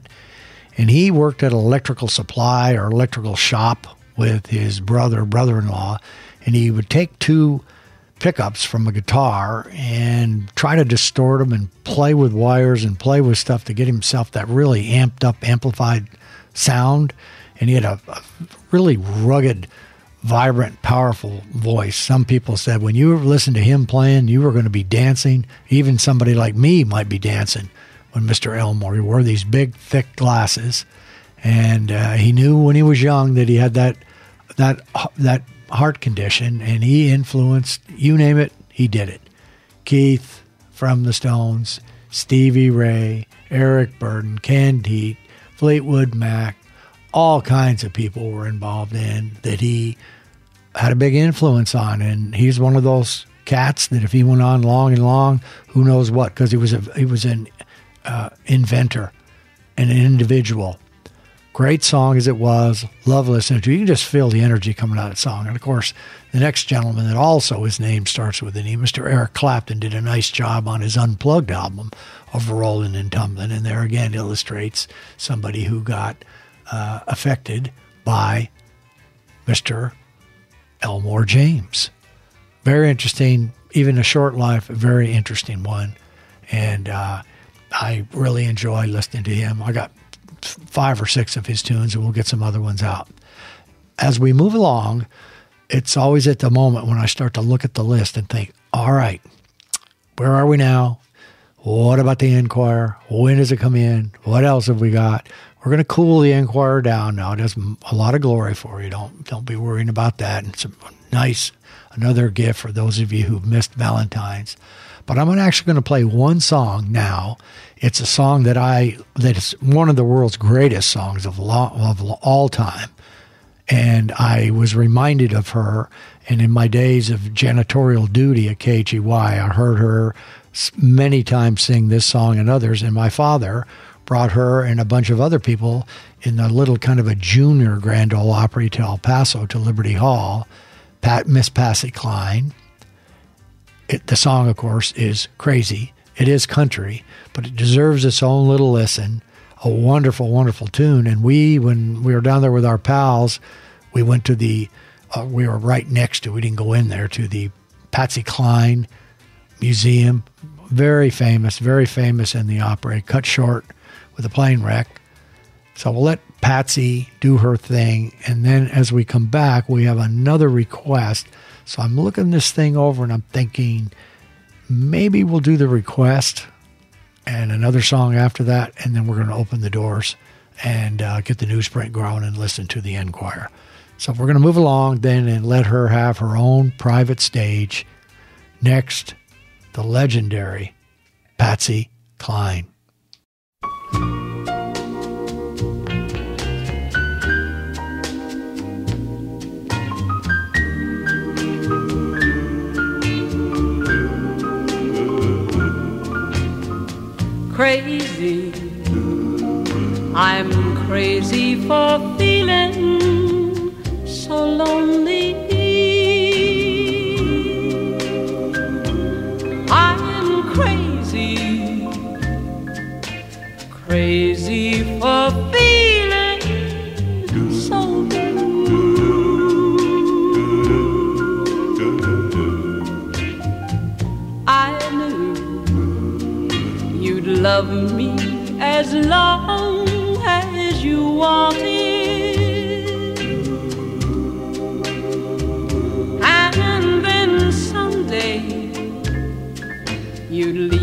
And he worked at an electrical supply or electrical shop with his brother, brother in law. And he would take two pickups from a guitar and try to distort them and play with wires and play with stuff to get himself that really amped up, amplified sound. And he had a, a really rugged, vibrant, powerful voice. Some people said when you listen to him playing, you were going to be dancing. Even somebody like me might be dancing when Mr. Elmore. He wore these big, thick glasses, and uh, he knew when he was young that he had that that that heart condition, and he influenced you name it, he did it. Keith from the Stones, Stevie Ray, Eric Burdon, Canned Heat, Fleetwood Mac, all kinds of people were involved in that he had a big influence on. And he's one of those cats that if he went on long and long, who knows what, because he was a he was an uh, inventor and an individual. Great song as it was, love listening to. You can just feel the energy coming out of the song. And of course, the next gentleman that also his name starts with an E, Mr. Eric Clapton, did a nice job on his Unplugged album of Rolling and Tumbling, and there again illustrates somebody who got uh, affected by Mr. Elmore James. Very interesting, even a short life, a very interesting one. And uh, I really enjoy listening to him. I got five or six of his tunes, and we'll get some other ones out. As we move along, it's always at the moment when I start to look at the list and think, all right, where are we now? What about the Enquirer? When does it come in? What else have we got? We're going to cool the Enquirer down now. It has a lot of glory for you. Don't don't be worrying about that. It's a nice another gift for those of you who've missed Valentine's. But I'm actually going to play one song now. It's a song that I that is one of the world's greatest songs of of all time. And I was reminded of her. And in my days of janitorial duty at KGY, I heard her many times sing this song and others. And my father brought her and a bunch of other people in a little kind of a junior Grand Ole Opry to El Paso to Liberty Hall. Pat, Miss Patsy Cline. It, the song, of course, is crazy. It is country, but it deserves its own little listen. A wonderful, wonderful tune. And we, when we were down there with our pals, we went to the, uh, we were right next to, we didn't go in there, to the Patsy Cline Museum. Very famous, very famous in the opera. Cut short with a plane wreck. So we'll let Patsy do her thing. And then as we come back, we have another request. So I'm looking this thing over and I'm thinking maybe we'll do the request and another song after that. And then we're going to open the doors and uh, get the newsprint going and listen to the Enquirer. So we're going to move along then and let her have her own private stage. Next, the legendary Patsy Cline. Crazy, I'm crazy for feeling so lonely. As long as you wanted. And then someday you'd leave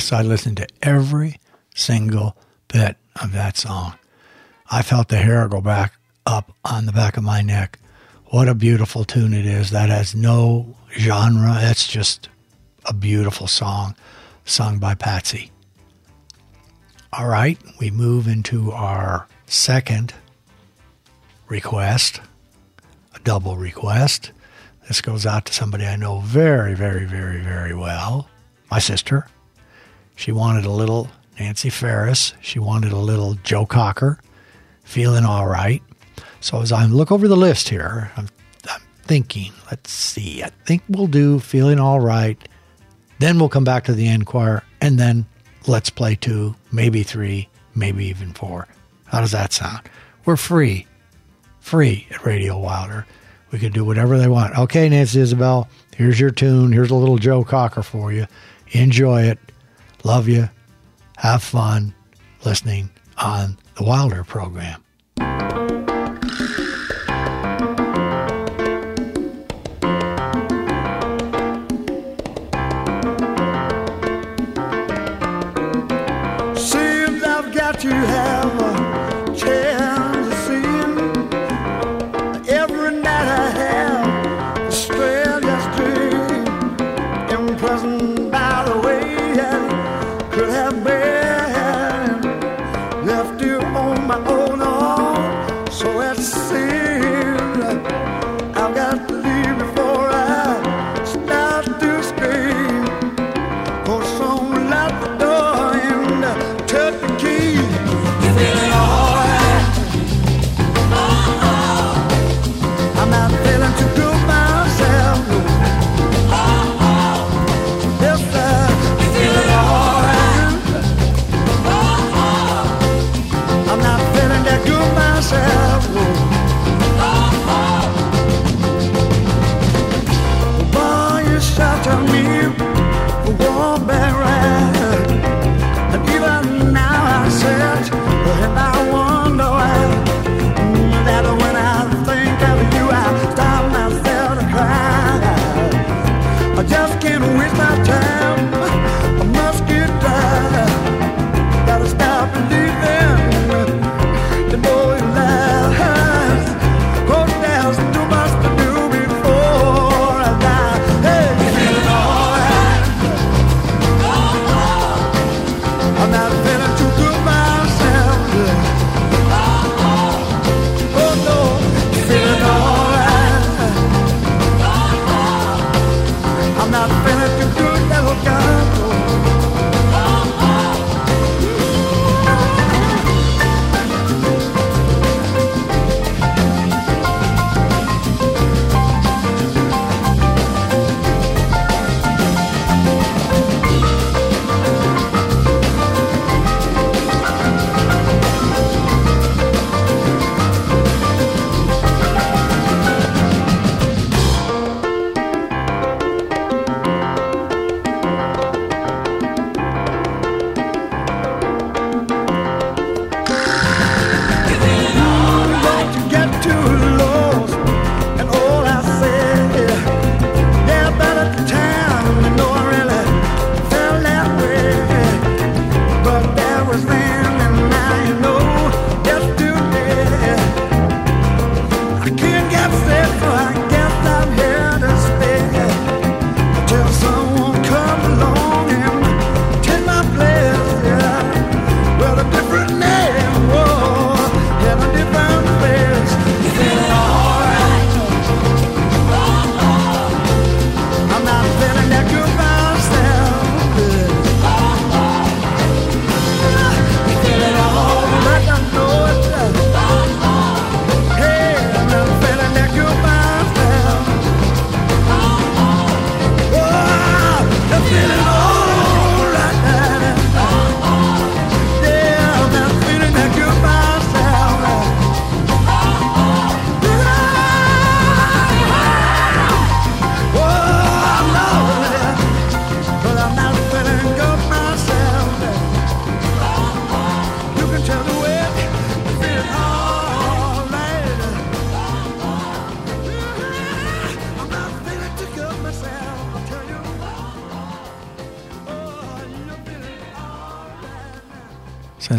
Yes, I listened to every single bit of that song. I felt the hair go back up on the back of my neck. What a beautiful tune it is. That has no genre. It's just a beautiful song sung by Patsy. All right, we move into our second request, a double request. This goes out to somebody I know very, very, very, very well, my sister. She wanted a little Nancy Ferris. She wanted a little Joe Cocker, feeling all right. So as I look over the list here, I'm, I'm thinking, let's see, I think we'll do feeling all right. Then we'll come back to the Enquirer, and then let's play two, maybe three, maybe even four. How does that sound? We're free, free at Radio Wilder. We can do whatever they want. Okay, Nancy Isabel, here's your tune. Here's a little Joe Cocker for you. Enjoy it. Love you. Have fun listening on the Wilder program.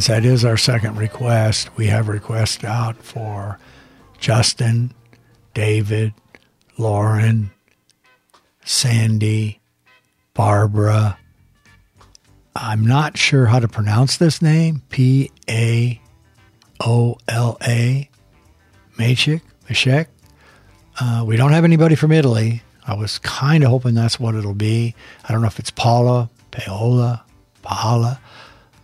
Since that is our second request, we have requests out for Justin, David, Lauren, Sandy, Barbara. I'm not sure how to pronounce this name. P A O L A. Machik, Mashek. Uh, we don't have anybody from Italy. I was kind of hoping that's what it'll be. I don't know if it's Paula, Paola, Paola.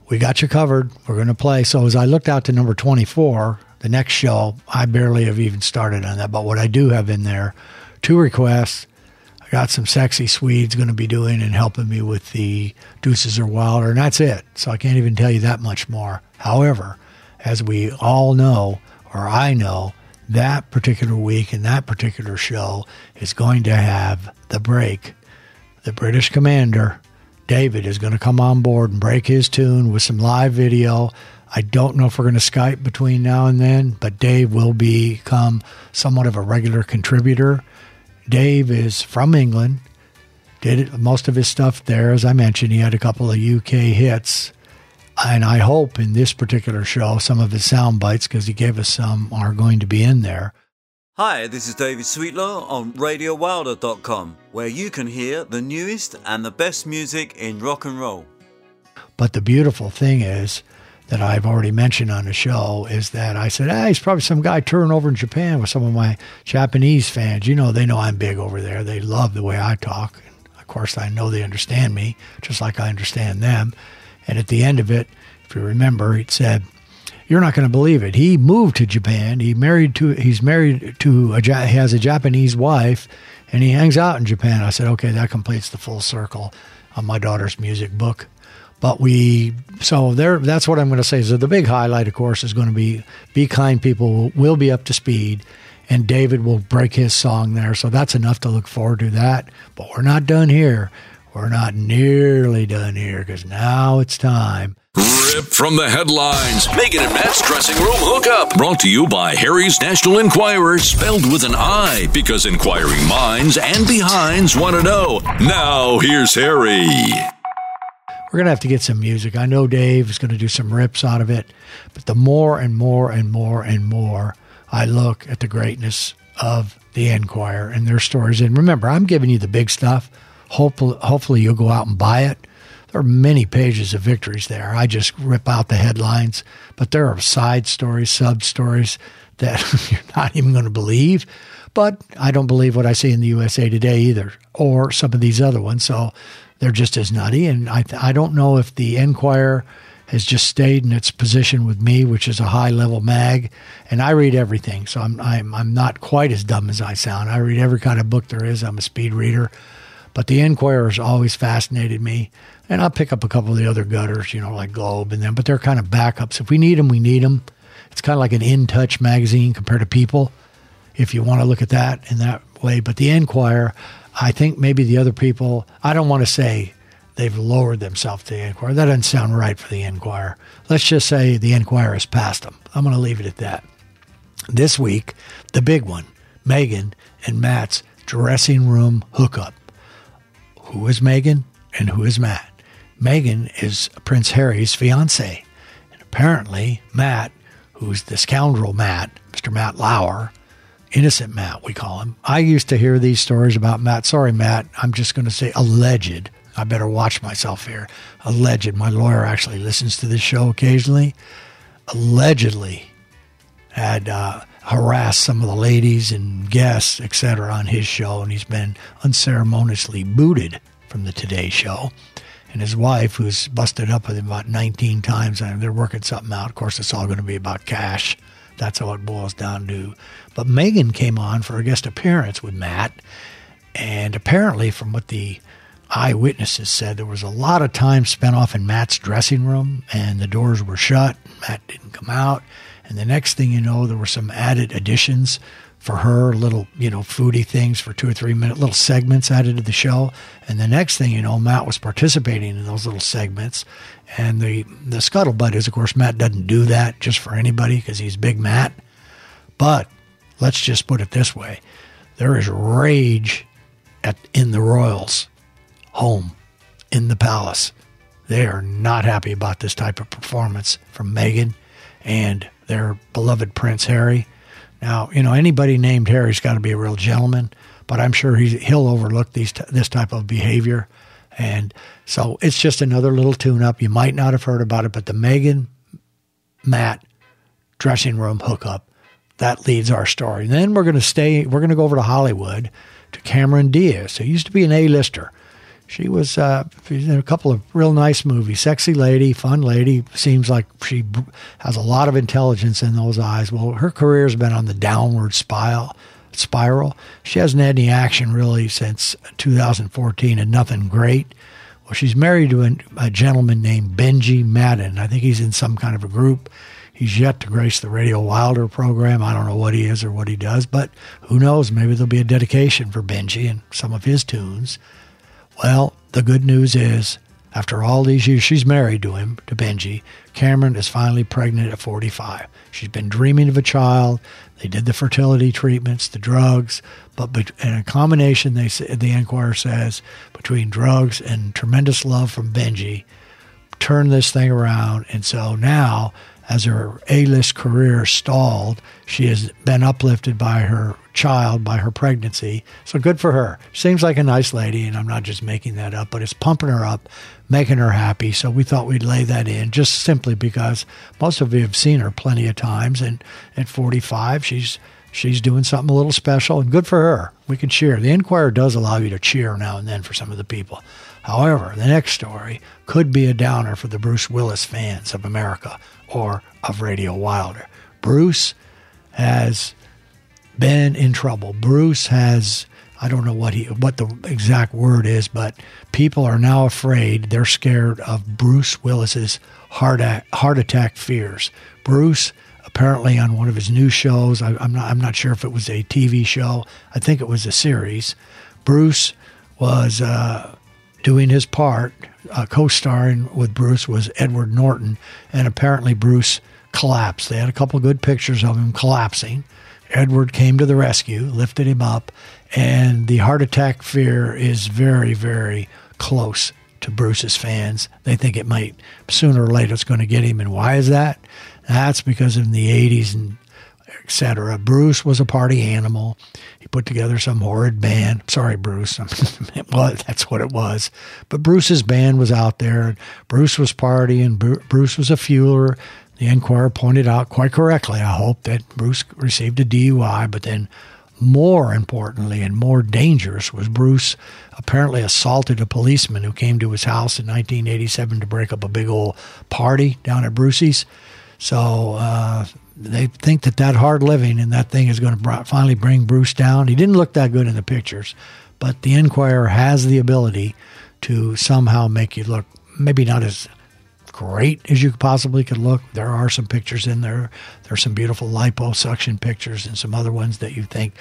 We got you covered. We're going to play. So as I looked out to number 24, the next show, I barely have even started on that. But what I do have in there, two requests. I got some sexy Swedes going to be doing and helping me with the Deuces Are Wilder, and that's it. So I can't even tell you that much more. However, as we all know, or I know, that particular week and that particular show is going to have the break. The British commander, David, is going to come on board and break his tune with some live video. I don't know if we're going to Skype between now and then, but Dave will become somewhat of a regular contributor. Dave is from England, did most of his stuff there. As I mentioned, he had a couple of UK hits. And I hope in this particular show, some of his sound bites, because he gave us some, are going to be in there. Hi, this is David Sweetlaw on RadioWilder.com, where you can hear the newest and the best music in rock and roll. But the beautiful thing is that I've already mentioned on the show is that I said, ah, he's probably some guy touring over in Japan with some of my Japanese fans. You know, they know I'm big over there. They love the way I talk. And of course, I know they understand me, just like I understand them. And at the end of it, if you remember, it said, "You're not going to believe it. He moved to Japan. He married to. He's married to. A, he has a Japanese wife, and he hangs out in Japan." I said, "Okay, that completes the full circle on my daughter's music book." But we, so there. That's what I'm going to say. So the big highlight, of course, is going to be "Be Kind." People will be up to speed, and David will break his song there. So that's enough to look forward to that. But we're not done here. We're not nearly done here because now it's time. Rip from the headlines. Meghan and Matt's dressing room hookup. Brought to you by Harry's National Enquirer, spelled with an I, because inquiring minds and behinds want to know. Now, here's Harry. We're going to have to get some music. I know Dave is going to do some rips out of it, but the more and more and more and more I look at the greatness of the Enquirer and their stories. And remember, I'm giving you the big stuff. Hopefully, hopefully you'll go out and buy it. There are many pages of victories there. I just rip out the headlines, but there are side stories, sub stories that <laughs> you're not even going to believe. But I don't believe what I see in the USA Today either, or some of these other ones. So they're just as nutty. And I, I don't know if the Enquirer has just stayed in its position with me, which is a high level mag, and I read everything. So I'm, I'm I'm not quite as dumb as I sound. I read every kind of book there is. I'm a speed reader, but the Enquirer has always fascinated me. And I'll pick up a couple of the other gutters, you know, like Globe and them, but they're kind of backups. If we need them, we need them. It's kind of like an In Touch magazine compared to People, if you want to look at that in that way. But the Enquirer, I think maybe the other people, I don't want to say they've lowered themselves to the Enquirer. That doesn't sound right for the Enquirer. Let's just say the Enquirer has passed them. I'm going to leave it at that. This week, the big one, Meghan and Matt's dressing room hookup. Who is Meghan and who is Matt? Meghan is Prince Harry's fiance. And apparently, Matt, who's the scoundrel Matt, Mr. Matt Lauer, innocent Matt, we call him. I used to hear these stories about Matt. Sorry, Matt, I'm just going to say alleged. I better watch myself here. Alleged. My lawyer actually listens to this show occasionally. Allegedly had uh, harassed some of the ladies and guests, etc., on his show, and he's been unceremoniously booted from the Today Show and his wife, who's busted up with him about 19 times, and they're working something out. Of course, it's all going to be about cash. That's how it boils down to. But Meghan came on for a guest appearance with Matt, and apparently, from what the eyewitnesses said, there was a lot of time spent off in Matt's dressing room, and the doors were shut. Matt didn't come out. And the next thing you know, there were some added additions for her, little, you know, foodie things for two or three minute little segments added to the show. And the next thing you know, Matt was participating in those little segments. And the, the scuttlebutt is, of course, Matt doesn't do that just for anybody because he's Big Matt. But let's just put it this way there is rage at, in the Royals' home in the palace. They are not happy about this type of performance from Meghan. and their beloved Prince Harry. Now, you know, anybody named Harry's got to be a real gentleman, but I'm sure he's, he'll overlook these this type of behavior. And so it's just another little tune up. You might not have heard about it, but the Meghan Matt dressing room hookup that leads our story. And then we're going to stay, we're going to go over to Hollywood to Cameron Diaz, who used to be an A-lister. She was uh, in a couple of real nice movies. Sexy lady, fun lady. Seems like she has a lot of intelligence in those eyes. Well, her career's been on the downward spiral. Spiral. She hasn't had any action really since 2014, and nothing great. Well, she's married to a, a gentleman named Benji Madden. I think he's in some kind of a group. He's yet to grace the Radio Wilder program. I don't know what he is or what he does, but who knows? Maybe there'll be a dedication for Benji and some of his tunes. Well, the good news is, after all these years, she's married to him, to Benji. Cameron is finally pregnant at 45. She's been dreaming of a child. They did the fertility treatments, the drugs, but in a combination, they the Enquirer says, between drugs and tremendous love from Benji, turned this thing around. And so now as her A-list career stalled, she has been uplifted by her child, by her pregnancy. So good for her. Seems like a nice lady, and I'm not just making that up, but it's pumping her up, making her happy. So we thought we'd lay that in just simply because most of you have seen her plenty of times, and at 45, she's she's doing something a little special, and good for her. We can cheer. The Enquirer does allow you to cheer now and then for some of the people. However, the next story could be a downer for the Bruce Willis fans of America or of Radio Wilder. Bruce has been in trouble. Bruce has I don't know what he what the exact word is, but people are now afraid. They're scared of Bruce Willis's heart heart attack fears. Bruce apparently on one of his new shows. I, am not I'm not sure if it was a TV show. I think it was a series. Bruce was uh, doing his part. Uh, co-starring with Bruce was Edward Norton, and apparently Bruce collapsed. They had a couple good pictures of him collapsing. Edward came to the rescue, lifted him up, and the heart attack fear is very, very close to Bruce's fans. They think it might sooner or later it's going to get him. And why is that? That's because in the 80s and etc. Bruce was a party animal. He put together some horrid band. Sorry, Bruce. <laughs> well, that's what it was. But Bruce's band was out there. And Bruce was partying. Bruce was a fueler. The Enquirer pointed out quite correctly, I hope, that Bruce received a DUI, but then more importantly and more dangerous was Bruce apparently assaulted a policeman who came to his house in 1987 to break up a big old party down at Brucey's. So uh, they think that that hard living and that thing is going to finally bring Bruce down. He didn't look that good in the pictures, but the Enquirer has the ability to somehow make you look maybe not as great as you possibly could look. There are some pictures in there. There's some beautiful liposuction pictures and some other ones that you think,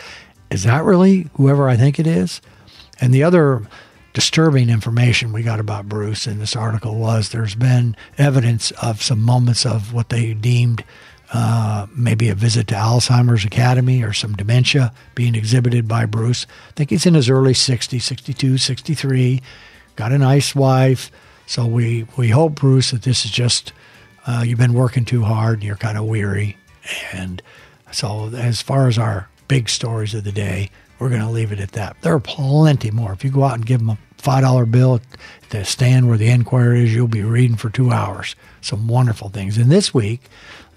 is that really whoever I think it is? And the other disturbing information we got about Bruce in this article was there's been evidence of some moments of what they deemed uh, maybe a visit to Alzheimer's Academy or some dementia being exhibited by Bruce. I think he's in his early 60s, 62, 63, got a nice wife. So we, we hope, Bruce, that this is just uh, you've been working too hard and you're kind of weary. And so, as far as our big stories of the day, we're going to leave it at that. There are plenty more. If you go out and give them a $5 bill at the stand where the Enquirer is, you'll be reading for two hours. Some wonderful things. And this week,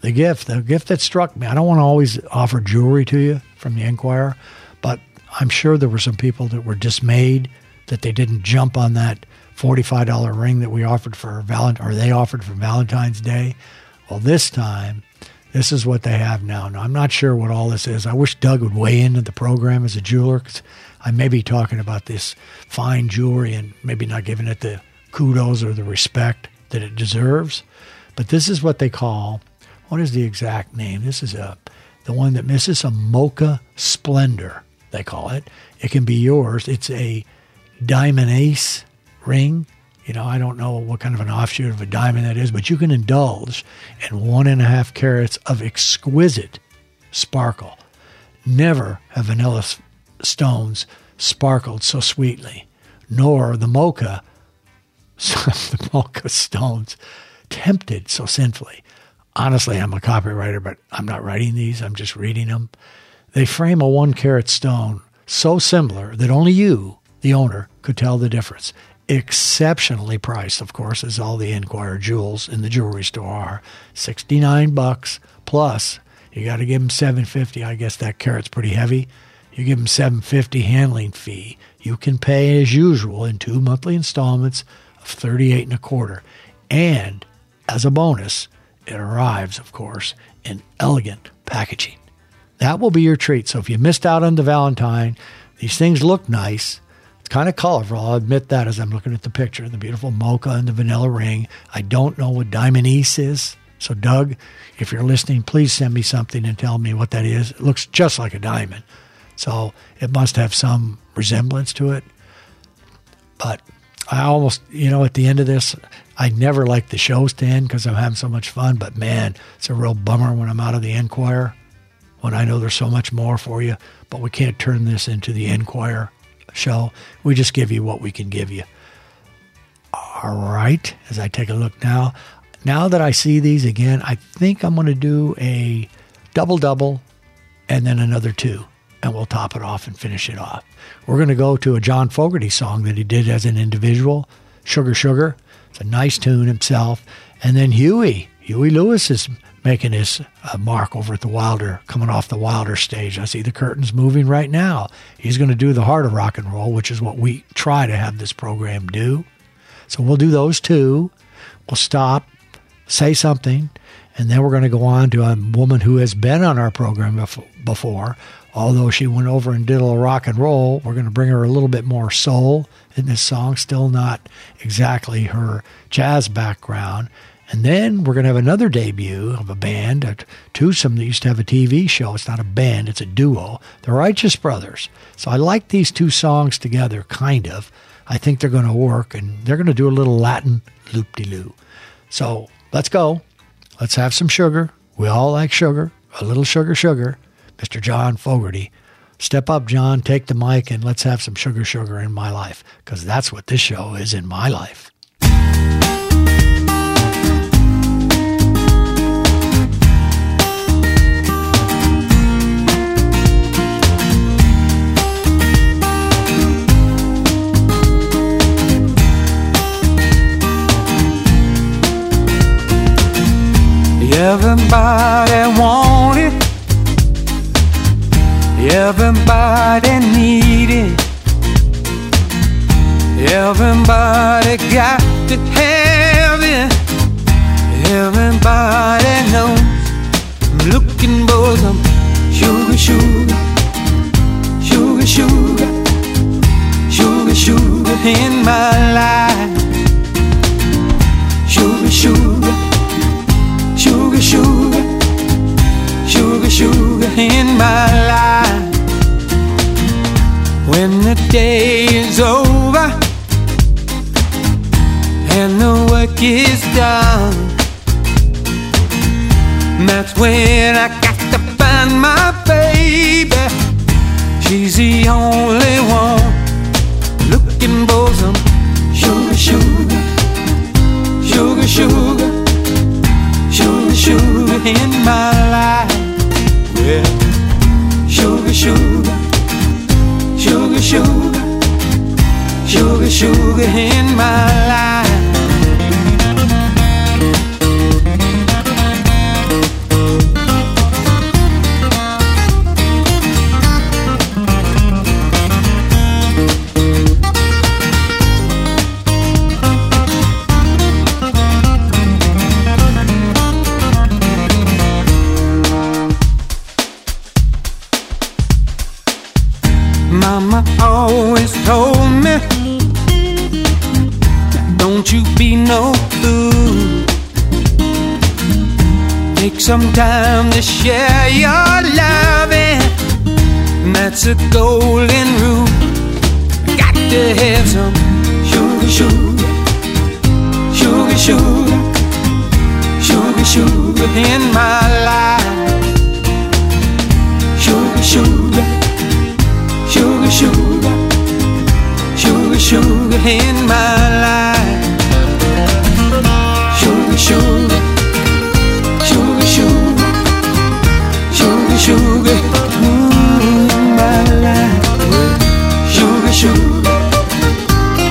the gift, the gift that struck me. I don't want to always offer jewelry to you from the Enquirer, but I'm sure there were some people that were dismayed that they didn't jump on that $45 ring that we offered for Valentine, or they offered for Valentine's Day. Well, this time, this is what they have now. Now, I'm not sure what all this is. I wish Doug would weigh into the program as a jeweler because I may be talking about this fine jewelry and maybe not giving it the kudos or the respect that it deserves. But this is what they call what is the exact name? This is a the one that misses a mocha splendor, they call it. It can be yours. It's a diamond ace ring. You know, I don't know what kind of an offshoot of a diamond that is, but you can indulge in one and a half carats of exquisite sparkle. Never have vanilla stones sparkled so sweetly, nor the mocha <laughs> the Mocha stones, tempted so sinfully. Honestly, I'm a copywriter, but I'm not writing these, I'm just reading them. They frame a one carat stone so similar that only you, the owner, could tell the difference. Exceptionally priced, of course, as all the Enquire jewels in the jewelry store are. 69 bucks plus you got to give them 750. I guess that carat's pretty heavy. You give them 750 handling fee. You can pay as usual in two monthly installments of 38 and a quarter. And as a bonus, it arrives, of course, in elegant packaging. That will be your treat. So if you missed out on the Valentine, these things look nice. It's kind of colorful. I'll admit that as I'm looking at the picture, the beautiful mocha and the vanilla ring. I don't know what diamond East is. So, Doug, if you're listening, please send me something and tell me what that is. It looks just like a diamond. So it must have some resemblance to it. But I almost, you know, at the end of this, I never like the shows to end because I'm having so much fun. But man, it's a real bummer when I'm out of the Enquire, when I know there's so much more for you. But we can't turn this into the Enquire show. We just give you what we can give you. All right, as I take a look now, now that I see these again, I think I'm going to do a double double and then another two, and we'll top it off and finish it off. We're going to go to a John Fogerty song that he did as an individual, Sugar Sugar. It's a nice tune himself. And then Huey, Huey Lewis is making his uh, mark over at the Wilder, coming off the Wilder stage. I see the curtains moving right now. He's going to do the heart of rock and roll, which is what we try to have this program do. So we'll do those two. We'll stop, say something, and then we're going to go on to a woman who has been on our program before. Although she went over and did a little rock and roll, we're going to bring her a little bit more soul in this song, still not exactly her jazz background. And then we're going to have another debut of a band, a twosome that used to have a TV show. It's not a band, it's a duo, the Righteous Brothers. So I like these two songs together, kind of. I think they're going to work, and they're going to do a little Latin loop de loo. So let's go. Let's have some sugar. We all like sugar, a little sugar, sugar. Mr. John Fogerty. Step up, John, take the mic, and let's have some sugar, sugar in my life, because that's what this show is in my life. Everybody want it. Everybody need it. Everybody got to have it. Everybody knows I'm looking for some sugar, sugar, sugar, sugar, sugar, sugar in my life. Sugar, sugar sugar, sugar, sugar, sugar in my life. When the day is over and the work is done, that's when I got to find my baby. She's the only one looking for some sugar, sugar, sugar, sugar sugar in my life. Yeah. Sugar, sugar, sugar, sugar, sugar, sugar in my life. Some time to share your loving. That's a golden rule. Got to have some sugar, sugar, sugar, sugar, sugar, sugar in my life. Sugar, sugar, sugar, sugar, sugar in my life. Sugar, sugar, sugar, sugar, sugar, sugar in my life. Sugar, sugar,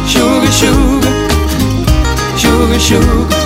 sugar, sugar, sugar, sugar.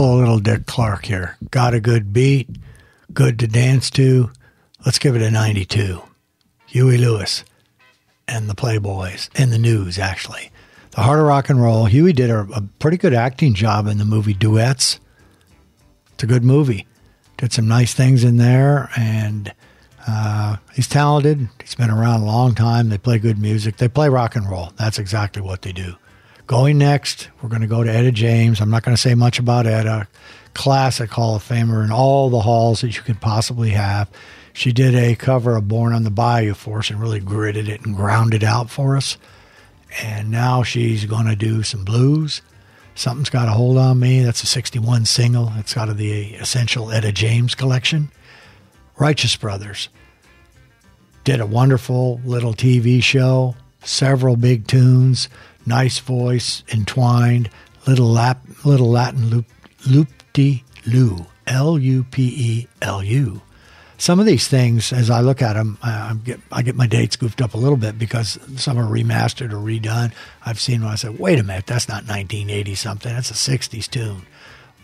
A little Dick Clark here. Got a good beat, good to dance to. Let's give it a 92. Huey Lewis and the Playboys, and the news, actually. The Heart of Rock and Roll. Huey did a, a pretty good acting job in the movie Duets. It's a good movie. Did some nice things in there, and uh, he's talented. He's been around a long time. They play good music. They play rock and roll. That's exactly what they do. Going next, we're going to go to Etta James. I'm not going to say much about Etta. Classic Hall of Famer in all the halls that you could possibly have. She did a cover of Born on the Bayou for us and really gritted it and ground it out for us. And now she's going to do some blues. Something's Got a Hold on Me. That's a 61 single. It's out of the Essential Etta James collection. Righteous Brothers did a wonderful little TV show, several big tunes, nice voice, entwined, little lap, little Latin loop, loop de loo, L U P E L U. Some of these things, as I look at them, I get, I get my dates goofed up a little bit because some are remastered or redone. I've seen when I said, wait a minute, that's not 1980 something, that's a 60s tune.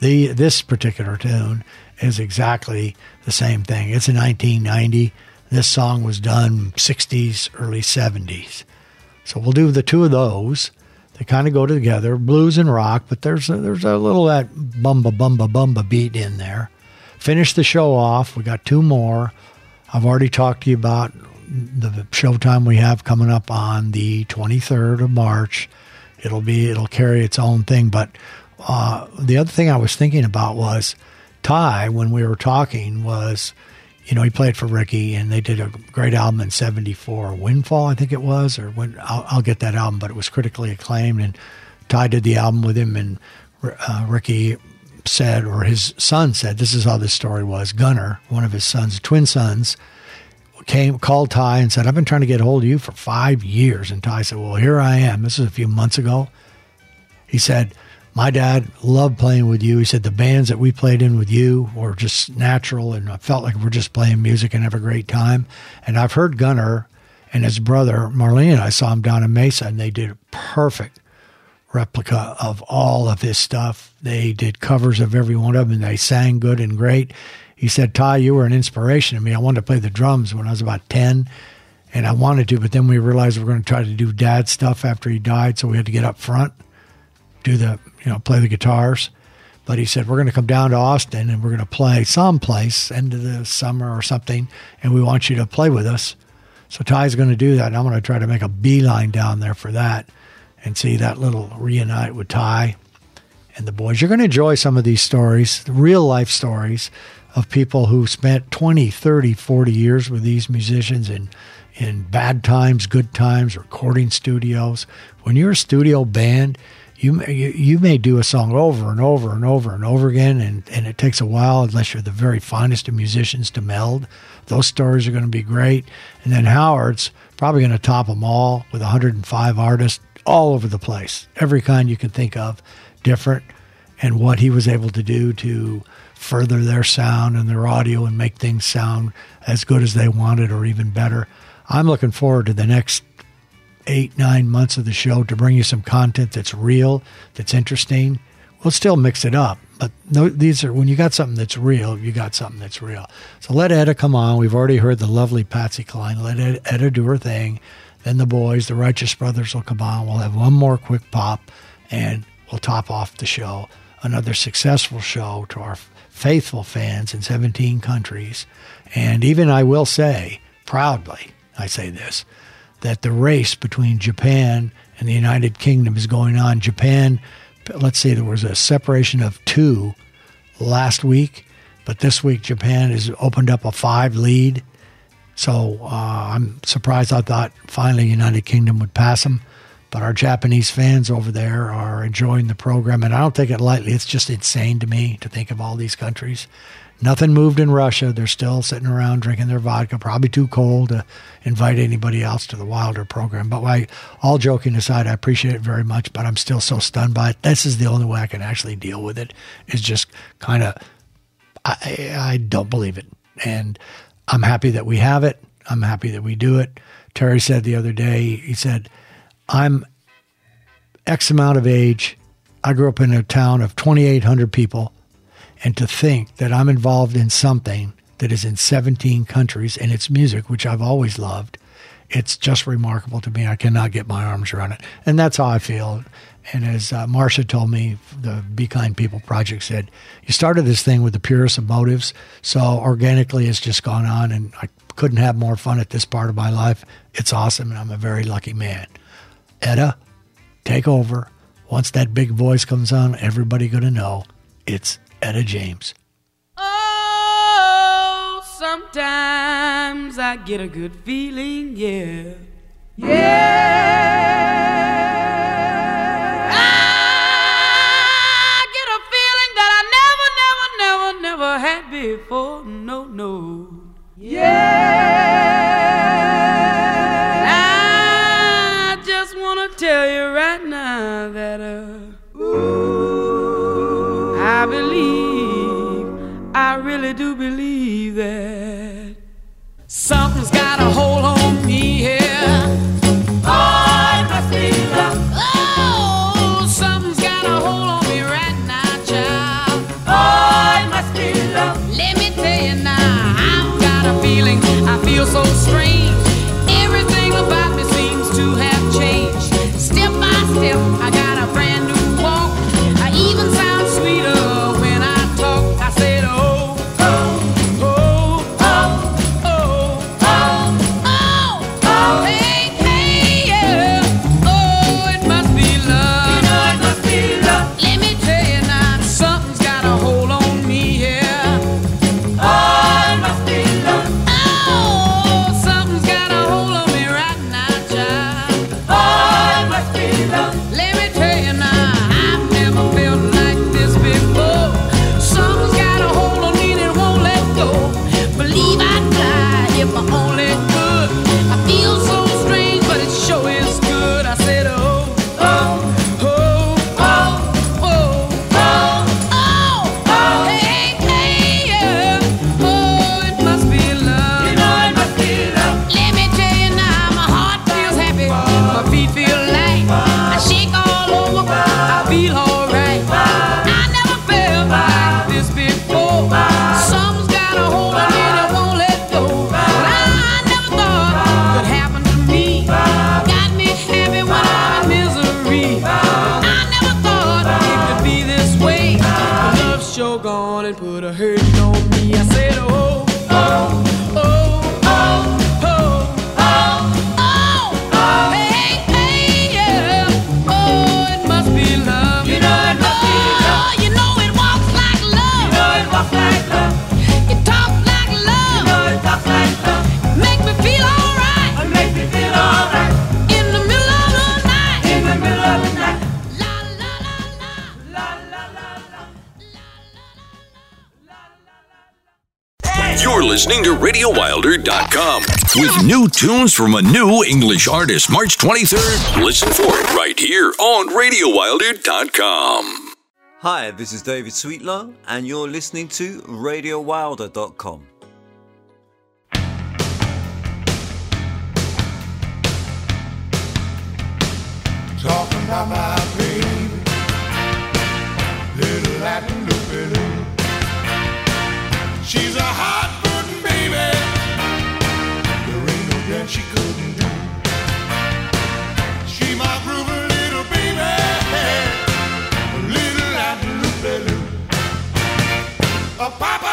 The This particular tune is exactly the same thing. It's a 1990. This song was done 60s, early 70s. So we'll do the two of those. They kind of go together, blues and rock, but there's a, there's a little that bumba bumba bumba beat in there. Finish the show off. We got two more. I've already talked to you about the showtime we have coming up on the 23rd of March. It'll be it'll carry its own thing, but uh, the other thing I was thinking about was Ty when we were talking was you know, he played for Ricky, and they did a great album in '74, Windfall, I think it was, or when I'll, I'll, get that album, but it was critically acclaimed. And Ty did the album with him, and uh, Ricky said, or his son said, this is how this story was. Gunnar, one of his sons, twin sons, came called Ty and said, "I've been trying to get a hold of you for five years." And Ty said, "Well, here I am." This is a few months ago. He said my dad loved playing with you. He said the bands that we played in with you were just natural, and I felt like we're just playing music and have a great time. And I've heard Gunnar and his brother Marlene. I saw him down in Mesa, and they did a perfect replica of all of his stuff. They did covers of every one of them, and they sang good and great. He said, "Ty, you were an inspiration to me. I wanted to play the drums when I was about ten, and I wanted to, but then we realized we were going to try to do dad stuff after he died, so we had to get up front." Do the you know play the guitars. But he said we're going to come down to Austin and we're going to play someplace end of the summer or something, and we want you to play with us. So Ty's going to do that. And I'm going to try to make a beeline down there for that and see that little reunite with Ty and the boys. You're going to enjoy some of these stories, real life stories of people who spent 20, 30, 40 years with these musicians in in bad times, good times, recording studios. When you're a studio band, you, you you may do a song over and over and over and over again, and, and it takes a while unless you're the very finest of musicians to meld. Those stories are going to be great. And then Howard's probably going to top them all with 105 artists all over the place, every kind you can think of, different, and what he was able to do to further their sound and their audio and make things sound as good as they wanted or even better. I'm looking forward to the next eight, nine months of the show to bring you some content that's real, that's interesting. We'll still mix it up, but no, these are when you got something that's real, you got something that's real. So let Etta come on. We've already heard the lovely Patsy Cline. Let Etta do her thing. Then the boys, the Righteous Brothers, will come on. We'll have one more quick pop, and we'll top off the show. Another successful show to our faithful fans in 17 countries. And even I will say, proudly, I say this, that the race between Japan and the United Kingdom is going on. Japan, let's say there was a separation of two last week, but this week Japan has opened up a five lead. So uh, I'm surprised. I thought finally United Kingdom would pass them, but our Japanese fans over there are enjoying the program, and I don't take it lightly. It's just insane to me to think of all these countries Nothing moved in Russia. They're still sitting around drinking their vodka, probably too cold to invite anybody else to the Wilder program. But I, all joking aside, I appreciate it very much, but I'm still so stunned by it. This is the only way I can actually deal with it, is just kind of, I, I don't believe it. And I'm happy that we have it. I'm happy that we do it. Terry said the other day, he said, I'm X amount of age. I grew up in a town of 2,800 people. And to think that I'm involved in something that is in 17 countries and it's music, which I've always loved, it's just remarkable to me. I cannot get my arms around it. And that's how I feel. And as uh, Marcia told me, the Be Kind People Project said, you started this thing with the purest of motives. So organically, it's just gone on. And I couldn't have more fun at this part of my life. It's awesome. And I'm a very lucky man. Etta, take over. Once that big voice comes on, everybody going to know it's Etta James. Oh, sometimes I get a good feeling, yeah. Yeah. I get a feeling that I never, never, never, never had before. No, no. Yeah. feeling. I feel so strange. listening to RadioWilder.com with new tunes from a new English artist March 23rd. Listen for it right here on RadioWilder.com. Hi, this is David Sweetler, and you're listening to RadioWilder.com. Talking about my papa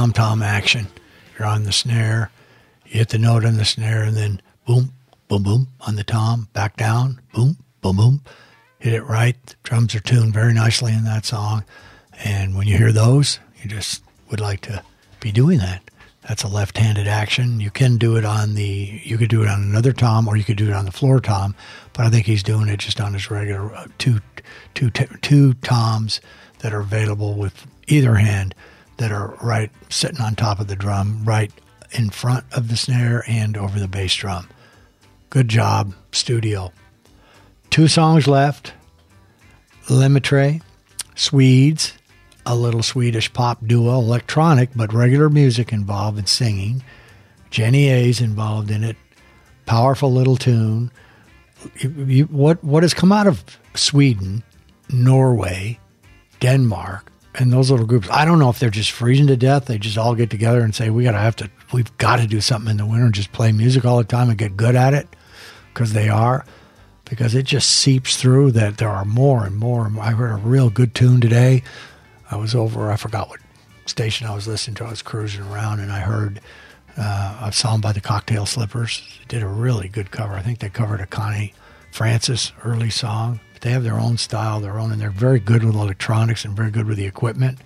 tom tom action. You're on the snare, you hit the note on the snare, and then boom, boom, boom on the tom, back down, boom, boom, boom. Hit it right. The drums are tuned very nicely in that song. And when you hear those, you just would like to be doing that. That's a left-handed action. You can do it on the, you could do it on another tom, or you could do it on the floor tom. But I think he's doing it just on his regular uh, two, two, two toms that are available with either hand that are right sitting on top of the drum, right in front of the snare and over the bass drum. Good job, studio. Two songs left. Lemaitre, Swedes, a little Swedish pop duo, electronic but regular music involved in singing. Jenny A's involved in it. Powerful little tune. What what has come out of Sweden, Norway, Denmark, and those little groups? I don't know if they're just freezing to death. They just all get together and say we gotta have to. We've got to do something in the winter and just play music all the time and get good at it because they are because it just seeps through that there are more and more. and more. I heard a real good tune today. I was over, I forgot what station I was listening to. I was cruising around and I heard uh, a song by the Cocktail Slippers. They did a really good cover. I think they covered a Connie Francis early song. They have their own style, their own, and they're very good with electronics and very good with the equipment.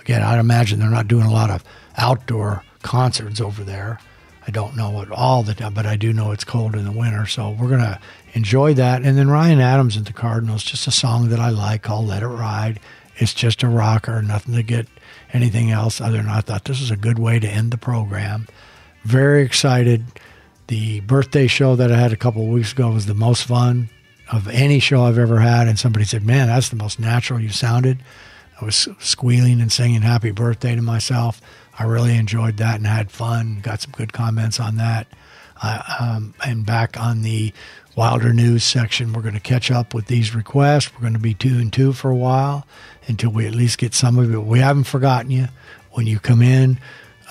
Again, I'd imagine they're not doing a lot of outdoor concerts over there. I don't know it all the time, but I do know it's cold in the winter. So we're to enjoy that. And then Ryan Adams and the Cardinals, just a song that I like called Let It Ride. It's just a rocker, nothing to get anything else other than I thought this is a good way to end the program. Very excited. The birthday show that I had a couple of weeks ago was the most fun of any show I've ever had. And somebody said, Man, that's the most natural you sounded. I was squealing and singing happy birthday to myself. I really enjoyed that and had fun. Got some good comments on that. Uh, um, and back on the Wilder News section, we're going to catch up with these requests. We're going to be two and two for a while until we at least get some of it. We haven't forgotten you. When you come in,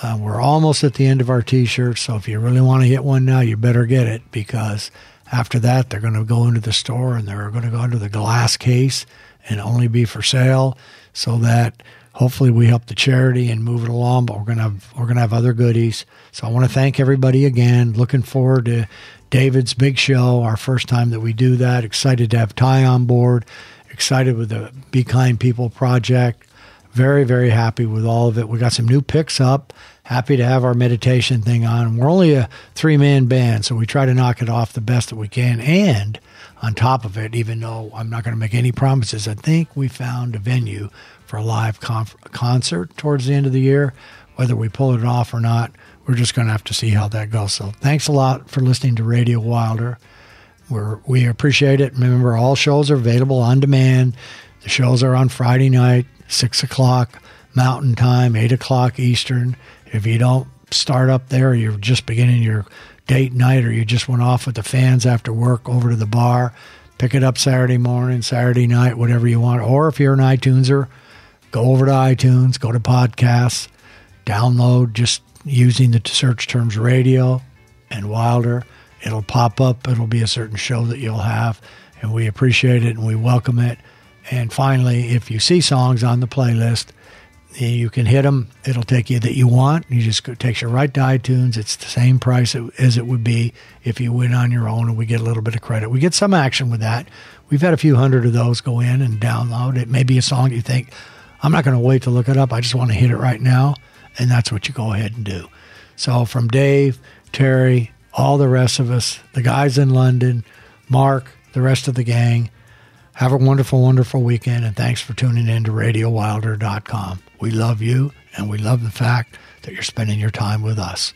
uh, we're almost at the end of our T-shirts. So if you really want to get one now, you better get it because after that, they're going to go into the store and they're going to go into the glass case and only be for sale so that hopefully we help the charity and move it along but we're going to have, we're going to have other goodies. So i want to thank everybody again. Looking forward to david's big show our first time that we do that. Excited to have ty on board. Excited with the be kind people project. Very very happy with all of it. We got some new picks up happy to have our meditation thing on we're only a three man band so we try to knock it off the best that we can and on top of it, even though I'm not going to make any promises, I think we found a venue for a live conf- concert towards the end of the year. Whether we pull it off or not, we're just going to have to see how that goes. So thanks a lot for listening to Radio Wilder. We're, we appreciate it. Remember, all shows are available on demand. The shows are on Friday night, 6 o'clock Mountain Time, 8 o'clock Eastern. If you don't start up there, you're just beginning your date night or you just went off with the fans after work over to the bar, pick it up Saturday morning, Saturday night, whatever you want. Or if you're an iTuneser, go over to iTunes, go to podcasts, download just using the search terms radio and Wilder. It'll pop up. It'll be a certain show that you'll have, and we appreciate it and we welcome it. And finally, if you see songs on the playlist, Eh, you can hit them. It'll take you that you want. You just go, takes you right to iTunes. It's the same price as it would be if you went on your own, and we get a little bit of credit. We get some action with that. We've had a few hundred of those go in and download. It may be a song you think, I'm not going to wait to look it up. I just want to hit it right now, and that's what you go ahead and do. So from Dave, Terry, all the rest of us, the guys in London, Mark, the rest of the gang. Have a wonderful, wonderful weekend, and thanks for tuning in to RadioWilder.com. We love you, and we love the fact that you're spending your time with us.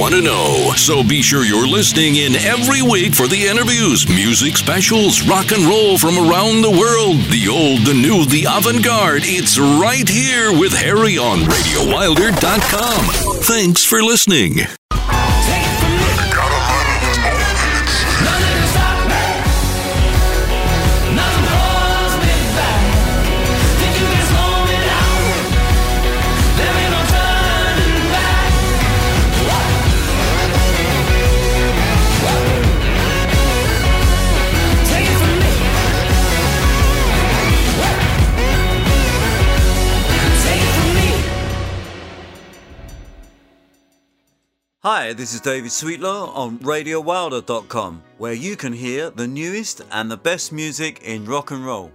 want to know. So be sure you're listening in every week for the interviews, music specials, rock and roll from around the world, the old, the new, the avant garde. It's right here with Harry on RadioWilder.com. Thanks for listening. this is David Sweetlaw on RadioWilder.com, where you can hear the newest and the best music in rock and roll.